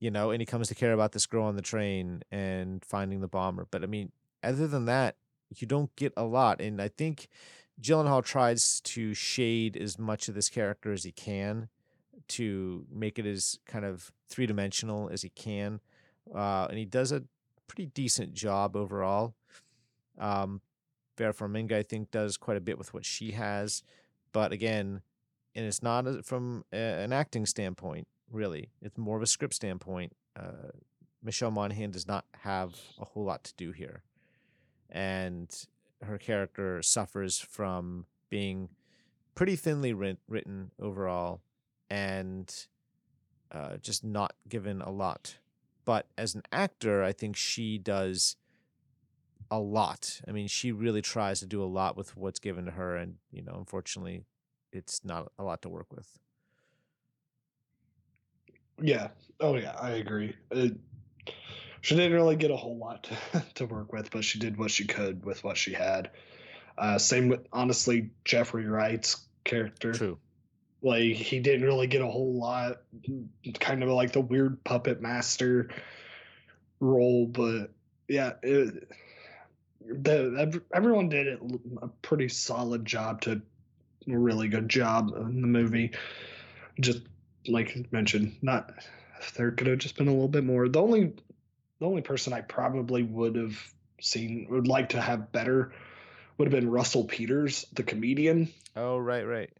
you know, and he comes to care about this girl on the train and finding the bomber. But I mean, other than that, you don't get a lot. And I think Gyllenhaal tries to shade as much of this character as he can to make it as kind of three dimensional as he can. Uh, and he does a pretty decent job overall. Um, Vera Farmiga, I think, does quite a bit with what she has. But again, and it's not from an acting standpoint, really. It's more of a script standpoint. Uh, Michelle Monaghan does not have a whole lot to do here. And her character suffers from being pretty thinly writ- written overall and uh, just not given a lot. But as an actor, I think she does a lot. I mean, she really tries to do a lot with what's given to her, and you know, unfortunately, it's not a lot to work with. Yeah. Oh yeah, I agree. It, she didn't really get a whole lot to, to work with, but she did what she could with what she had. Uh, same with honestly Jeffrey Wright's character. True. Like he didn't really get a whole lot, kind of like the weird puppet master role, but yeah, it, the everyone did it a pretty solid job to a really good job in the movie. Just like mentioned, not there could have just been a little bit more. The only the only person I probably would have seen would like to have better would have been Russell Peters, the comedian. Oh right, right.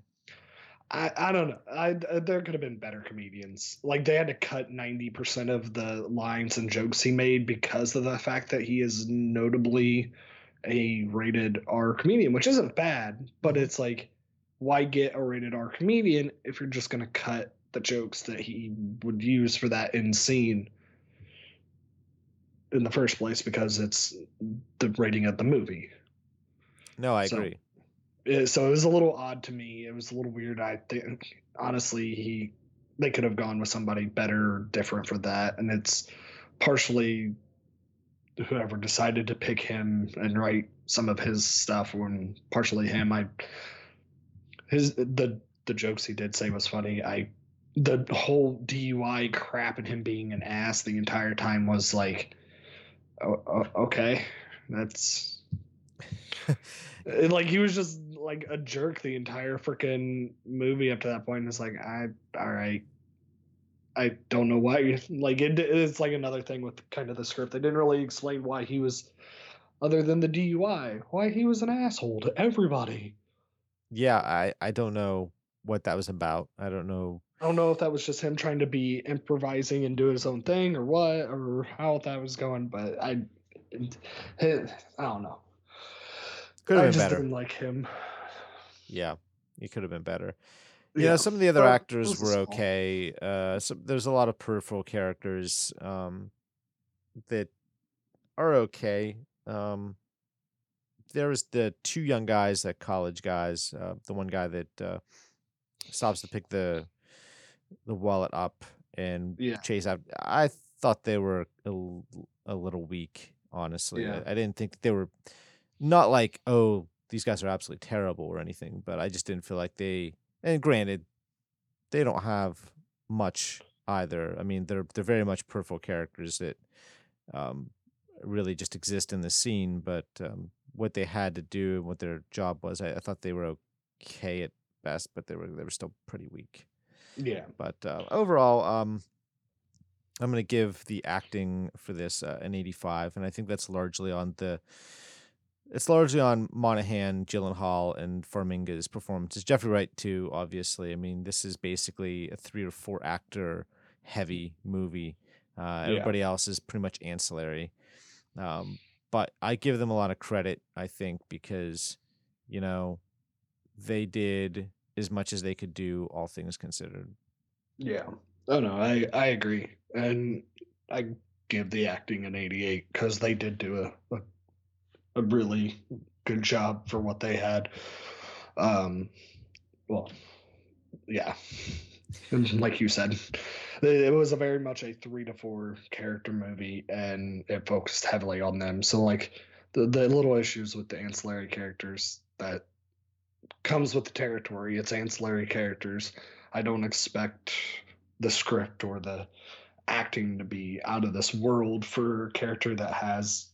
I, I don't know. I, I, there could have been better comedians. Like they had to cut ninety percent of the lines and jokes he made because of the fact that he is notably a rated R comedian, which isn't bad, but it's like, why get a rated R comedian if you're just gonna cut the jokes that he would use for that in scene in the first place because it's the rating of the movie. No, I so, agree. Eh, so it was a little odd to me. It was a little weird. I think honestly, he they could have gone with somebody better, or different for that, and it's partially whoever decided to pick him and write some of his stuff, and partially him. I his the the jokes he did say was funny. I the whole DUI crap and him being an ass the entire time was like, oh, oh okay, that's like he was just like a jerk the entire freaking movie up to that point. And it's like, I all right, I don't know why. Like it, it's like another thing with kind of the script. They didn't really explain why he was, other than the DUI, why he was an asshole to everybody. Yeah, I I don't know what that was about. I don't know I don't know if that was just him trying to be improvising and do his own thing or what or how that was going, but I, I don't know. Could have I been better. didn't like him. Yeah, he could have been better. Yeah, some of the other actors were okay. Uh, so there's a lot of peripheral characters um, that are okay. Um, there was the two young guys, that college guys. Uh, the one guy that uh, stops to pick the the wallet up and yeah. chase out. I thought they were a, a little weak, honestly. Yeah. I, I, didn't think they were not like, oh, these guys are absolutely terrible or anything, but I just didn't feel like they. And granted, they don't have much either. I mean, they're they're very much peripheral characters that um, really just exist in the scene. But um, what they had to do and what their job was, I, I thought they were okay at best, but they were they were still pretty weak. Yeah. But uh, overall, um, I'm going to give the acting for this uh, an 85, and I think that's largely on the. It's largely on Monaghan, Gyllenhaal, and Farmiga's performances. Jeffrey Wright too, obviously. I mean, this is basically a three or four actor heavy movie. Uh, everybody yeah. else is pretty much ancillary. Um, but I give them a lot of credit, I think, because you know they did as much as they could do, all things considered. Yeah. Oh no, I I agree, and I give the acting an 88 because they did do a, a, a really good job for what they had. Um, well, yeah, like you said, it was a very much a three to four character movie, and it focused heavily on them. So like the the little issues with the ancillary characters that comes with the territory. It's ancillary characters. I don't expect the script or the acting to be out of this world for a character that has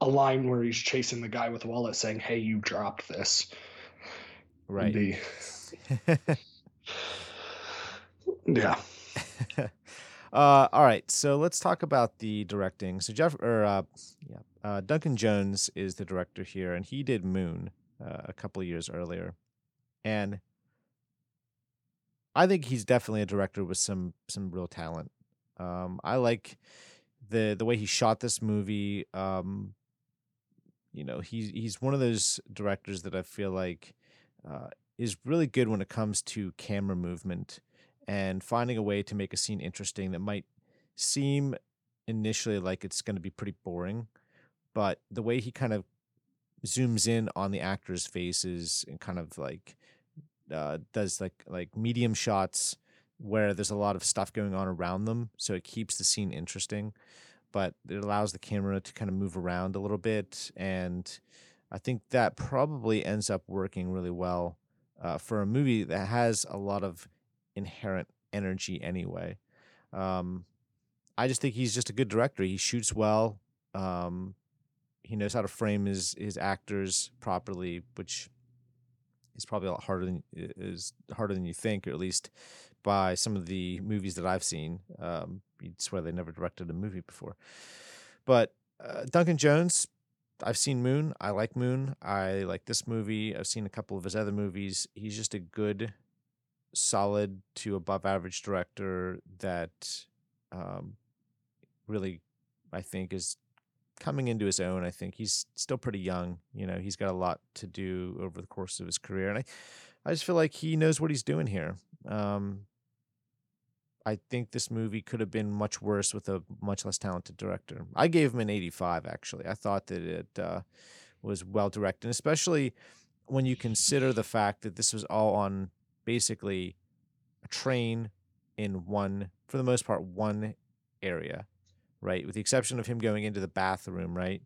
a line where he's chasing the guy with a wallet saying, Hey, you dropped this. Right. Be... yeah. uh, all right. So let's talk about the directing. So Jeff or uh, yeah, uh, Duncan Jones is the director here, and he did Moon uh, a couple years earlier, and I think he's definitely a director with some some real talent. Um, I like the the way he shot this movie. Um, you know, he's he's one of those directors that I feel like uh, is really good when it comes to camera movement and finding a way to make a scene interesting that might seem initially like it's going to be pretty boring, but the way he kind of zooms in on the actors' faces and kind of like uh, does like like medium shots where there's a lot of stuff going on around them, so it keeps the scene interesting. But it allows the camera to kind of move around a little bit, and I think that probably ends up working really well uh, for a movie that has a lot of inherent energy anyway. Um, I just think he's just a good director. He shoots well. Um, he knows how to frame his his actors properly, which is probably a lot harder than is harder than you think, or at least by some of the movies that I've seen. Um, you'd swear they never directed a movie before. But uh, Duncan Jones, I've seen Moon. I like Moon. I like this movie. I've seen a couple of his other movies. He's just a good, solid to above average director that um, really, I think, is coming into his own. I think he's still pretty young. You know, he's got a lot to do over the course of his career, and I, I just feel like he knows what he's doing here. Um, I think this movie could have been much worse with a much less talented director. I gave him an 85, actually. I thought that it uh, was well directed, especially when you consider the fact that this was all on basically a train in one, for the most part, one area, right? With the exception of him going into the bathroom, right?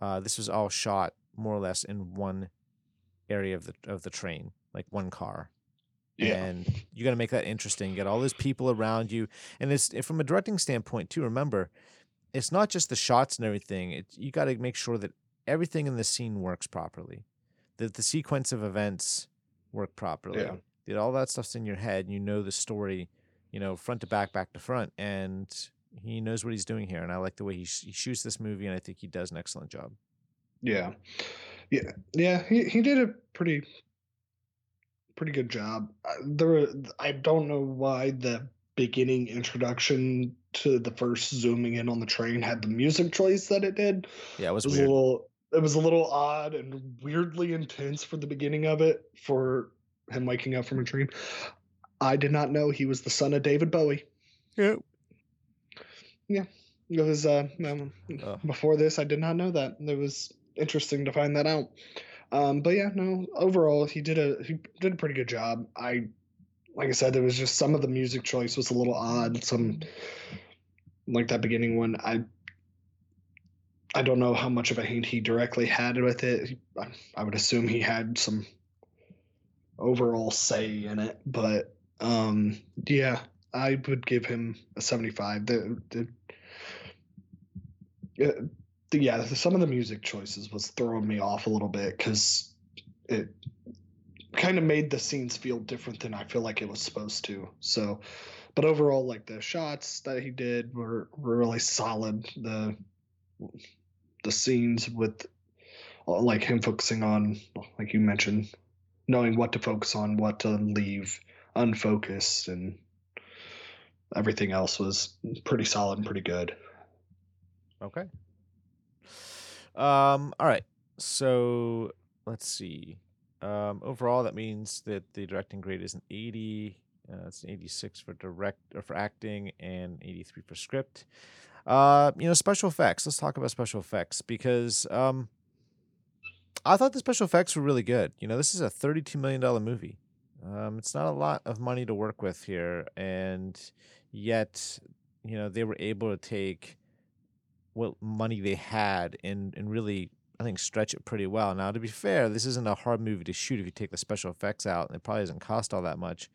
Uh, this was all shot more or less in one area of the of the train, like one car. Yeah. And you got to make that interesting. Get all those people around you, and it's from a directing standpoint too. Remember, it's not just the shots and everything. It, you got to make sure that everything in the scene works properly, that the sequence of events work properly. Yeah. That all that stuff's in your head, and you know the story, you know, front to back, back to front, and he knows what he's doing here. And I like the way he, sh- he shoots this movie, and I think he does an excellent job. Yeah. Yeah. Yeah. He, he did a pretty pretty good job. Uh, There, were- I don't know why the beginning introduction to the first zooming in on the train had the music choice that it did. Yeah, it was It was weird. a little, it was a little odd and weirdly intense for the beginning of it for him waking up from a dream. I did not know he was the son of David Bowie. Yeah. Yeah, it was uh, um, Oh. before this. I did not know that. It was interesting to find that out. Um, but yeah, no. Overall, he did a he did a pretty good job. I, like I said, there was just some of the music choice was a little odd. Some like that beginning one. I I don't know how much of a hand he directly had with it. I, I would assume he had some overall say in it, but um, yeah, I would give him a seventy-five. The the yeah, some of the music choices was throwing me off a little bit because it kind of made the scenes feel different than I feel like it was supposed to. So, but overall, like the shots that he did were, were really solid. The the scenes with uh, like him focusing on, like you mentioned, knowing what to focus on, what to leave unfocused, and everything else was pretty solid and pretty good. Okay. Um. All right. So let's see. Um. Overall, that means that the directing grade is an eighty. Uh, it's an eighty-six for direct or for acting, and eighty-three for script. Uh. You know, special effects. Let's talk about special effects because um. I thought the special effects were really good. You know, this is a thirty-two million dollar movie. Um, it's not a lot of money to work with here, and yet, you know, they were able to take what money they had and and really I think stretch it pretty well. Now to be fair, this isn't a hard movie to shoot if you take the special effects out, and it probably doesn't cost all that much.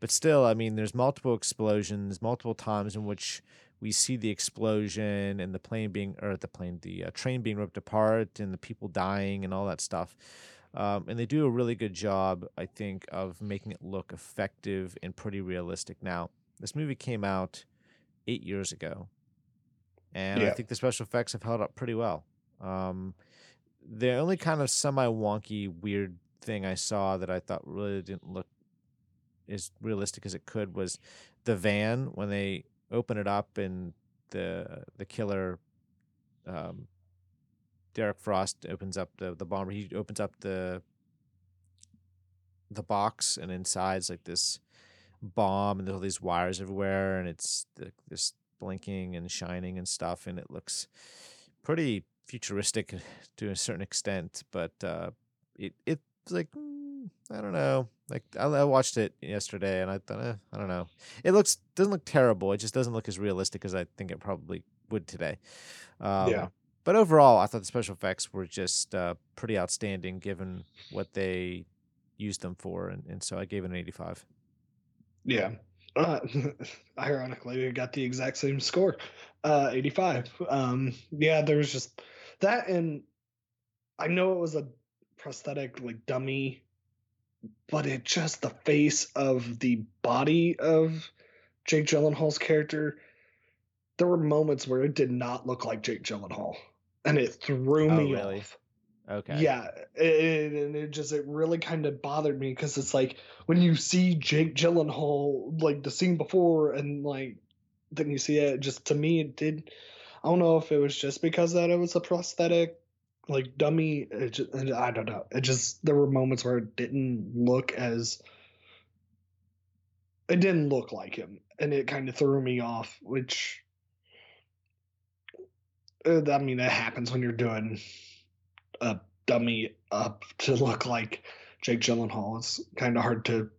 But still, I mean, there's multiple explosions, multiple times in which we see the explosion and the plane being or the plane, the uh, train being ripped apart, and the people dying and all that stuff. Um, and they do a really good job, I think, of making it look effective and pretty realistic. Now, this movie came out eight years ago, and I think the special effects have held up pretty well. Um, the only kind of semi wonky, weird thing I saw that I thought really didn't look as realistic as it could was the van when they open it up and the the killer, um, Derek Frost opens up the the bomber. He opens up the the box and inside's like this bomb and there's all these wires everywhere and it's the, this blinking and shining and stuff and it looks pretty futuristic to a certain extent but uh it it's like mm, I don't know. Like I, I watched it yesterday, and I thought, eh, I don't know. It looks doesn't look terrible. It just doesn't look as realistic as I think it probably would today. Um, Yeah. But overall, I thought the special effects were just uh, pretty outstanding given what they used them for, and, and so I gave it an 85. Yeah. Uh, ironically, we got the exact same score, uh, 85. Um, yeah, there was just that, and I know it was a prosthetic, like dummy, but it just the face of the body of Jake Gyllenhaal's character. There were moments where it did not look like Jake Gyllenhaal, and it threw Oh, me really? off. Okay. Yeah, and it just it really kind of bothered me because it's like when you see Jake Gyllenhaal like the scene before and like then you see it just to me it did I don't know if it was just because that it was a prosthetic like dummy it just, I don't know it just there were moments where it didn't look as it didn't look like him and it kind of threw me off which uh, I mean that happens when you're doing a dummy up to look like Jake Gyllenhaal. It's kind of hard to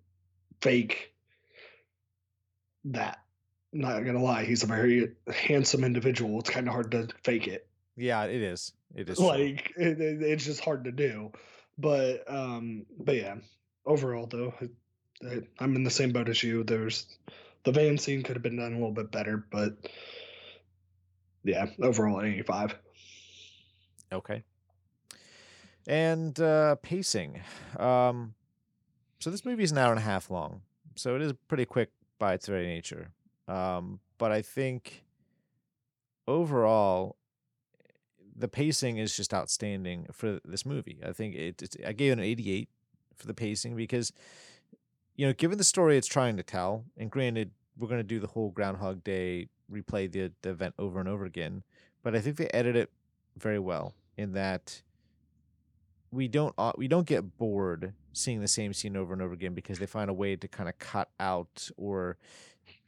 fake that. Not gonna lie, he's a very handsome individual. It's kind of hard to fake it. Yeah, it is. It is. Like it, it- it's just hard to do. But um, but yeah, overall though, it, I'm in the same boat as you. There's the van scene could have been done a little bit better, but yeah, overall 85. Okay. And uh, pacing. Um, so this movie is an hour and a half long, so it is pretty quick by its very nature. Um, but I think overall, the pacing is just outstanding for this movie. I think it, I gave it an 88 for the pacing because, you know, given the story it's trying to tell, and granted, we're going to do the whole Groundhog Day replay the, the event over and over again, but I think they edit it very well in that we don't uh, we don't get bored seeing the same scene over and over again because they find a way to kind of cut out or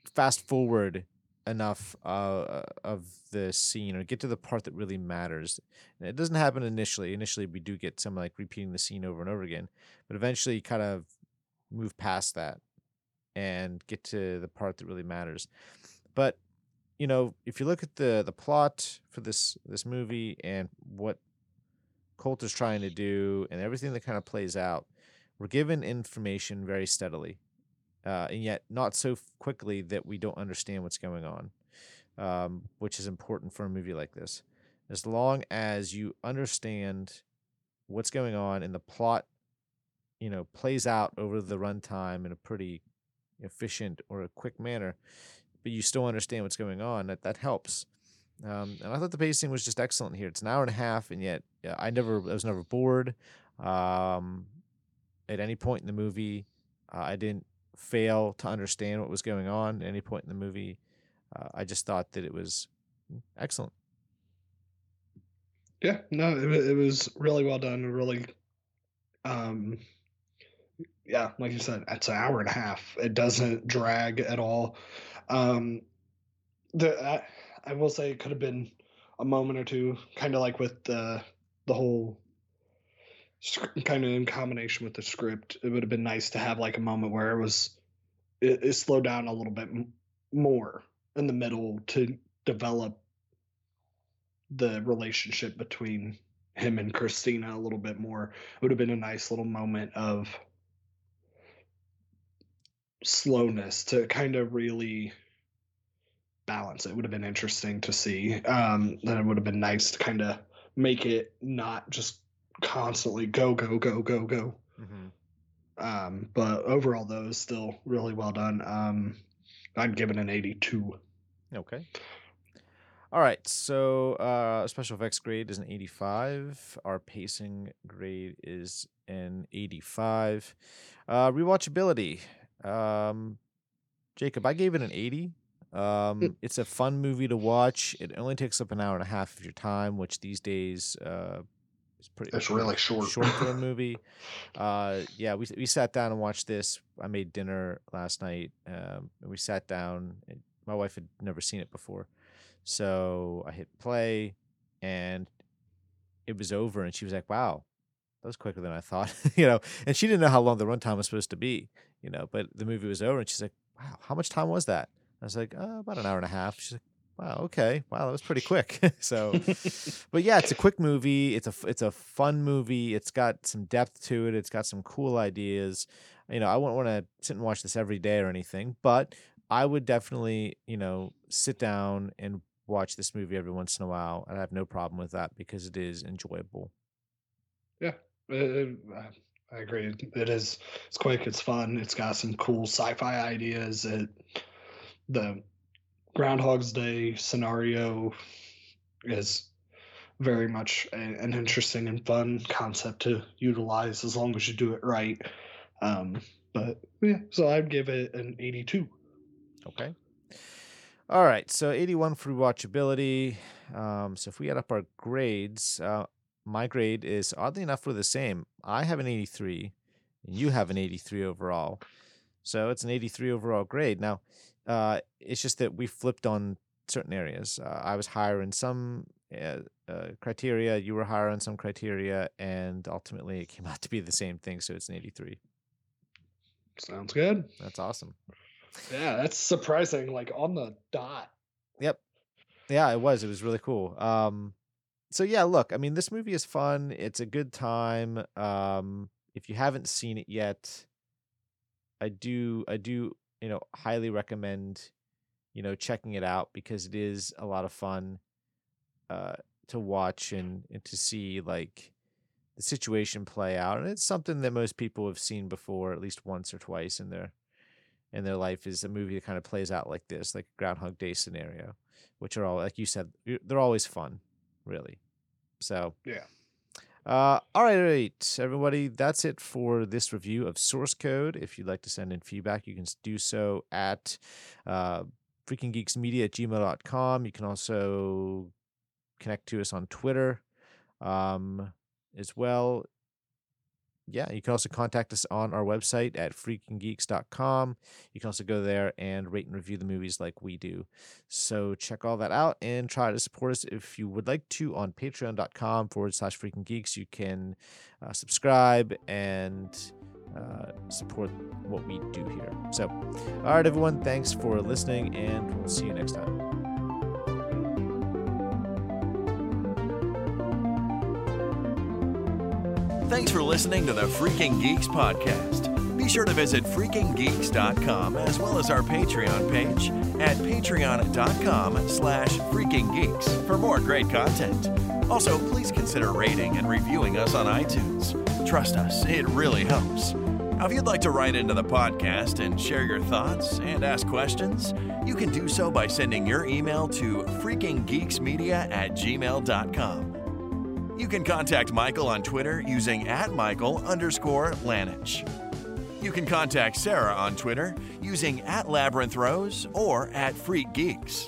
fast forward enough uh, of the scene or get to the part that really matters. And it doesn't happen initially. Initially, we do get some like repeating the scene over and over again, but eventually, you kind of move past that and get to the part that really matters. But you know, if you look at the the plot for this this movie and what Colt is trying to do and everything that kind of plays out, we're given information very steadily, uh, and yet not so quickly that we don't understand what's going on, um, which is important for a movie like this. As long as you understand what's going on and the plot, you know, plays out over the runtime in a pretty efficient or a quick manner, but you still understand what's going on, that that helps. Um, and I thought the pacing was just excellent here. It's an hour and a half, and yet yeah, I never, I was never bored. Um, at any point in the movie, uh, I didn't fail to understand what was going on. At any point in the movie, uh, I just thought that it was excellent. Yeah, no, it, it was really well done. Really, um, yeah, like you said, it's an hour and a half. It doesn't drag at all. Um, the I, I will say it could have been a moment or two, kind of like with the the whole kind of in combination with the script. It would have been nice to have like a moment where it was it, it slowed down a little bit m- more in the middle to develop the relationship between him and Christina a little bit more. It would have been a nice little moment of slowness to kind of really balance. It would have been interesting to see. Um, then it would have been nice to kind of make it not just constantly go, go, go, go, go. Mm-hmm. Um, but overall, though, it's still really well done. Um, I'd give it an 82. Okay. All right. So uh, special effects grade is an 85. Our pacing grade is an 85. Uh, rewatchability. Um, Jacob, I gave it an 80. Um, it's a fun movie to watch. It only takes up an hour and a half of your time, which these days uh, is pretty. It's really short. Short for a movie. Uh, yeah, we we sat down and watched this. I made dinner last night. Um, and we sat down. And my wife had never seen it before, so I hit play, and it was over. And she was like, "Wow, that was quicker than I thought, you know. And she didn't know how long the runtime was supposed to be, you know. But the movie was over, and she's like, "Wow, how much time was that?" I was like, uh, "About an hour and a half." She's like, "Wow, okay, wow, that was pretty quick." so, but yeah, it's a quick movie. It's a it's a fun movie. It's got some depth to it. It's got some cool ideas. You know, I wouldn't want to sit and watch this every day or anything, but I would definitely, you know, sit down and watch this movie every once in a while, and I have no problem with that because it is enjoyable. Yeah, uh, I agree. It is. It's quick. It's fun. It's got some cool sci-fi ideas. It the Groundhog's Day scenario is very much a, an interesting and fun concept to utilize as long as you do it right. Um, but yeah, so I'd give it an 82. Okay. All right, so 81 for rewatchability. Um, so if we add up our grades, uh, my grade is oddly enough we're the same. I have an 83, and you have an 83 overall. So it's an 83 overall grade. Now, uh, it's just that we flipped on certain areas. Uh, I was higher in some uh, uh, criteria, you were higher on some criteria, and ultimately it came out to be the same thing. So it's an 83. Sounds good. That's awesome. Yeah, that's surprising. Like on the dot. Yep. Yeah, it was. It was really cool. Um, so yeah, look, I mean, this movie is fun. It's a good time. Um, if you haven't seen it yet, I do, I do, you know, highly recommend, you know, checking it out because it is a lot of fun, uh, to watch and, and to see like the situation play out. And it's something that most people have seen before, at least once or twice in their in their life is a movie that kind of plays out like this, like Groundhog Day scenario, which are all like you said, they're always fun, really. So yeah. Uh, all right, all right, everybody. That's it for this review of Source Code. If you'd like to send in feedback, you can do so at uh, freakinggeeksmedia at gmail.com. You can also connect to us on Twitter um, as well yeah, you can also contact us on our website at freakinggeeks.com. You can also go there and rate and review the movies like we do. So check all that out and try to support us if you would like to on patreon.com forward slash freaking geeks. You can uh, subscribe and uh, support what we do here. So, all right, everyone, thanks for listening, and we'll see you next time. Thanks for listening to the Freaking Geeks podcast. Be sure to visit freakinggeeks.com as well as our Patreon page at patreon.com slash freakinggeeks for more great content. Also, please consider rating and reviewing us on iTunes. Trust us, it really helps. Now, if you'd like to write into the podcast and share your thoughts and ask questions, you can do so by sending your email to freakinggeeksmedia at gmail.com. You can contact Michael on Twitter using at Michael underscore Lanich. You can contact Sarah on Twitter using at Labyrinth Rose or at Freak Geeks.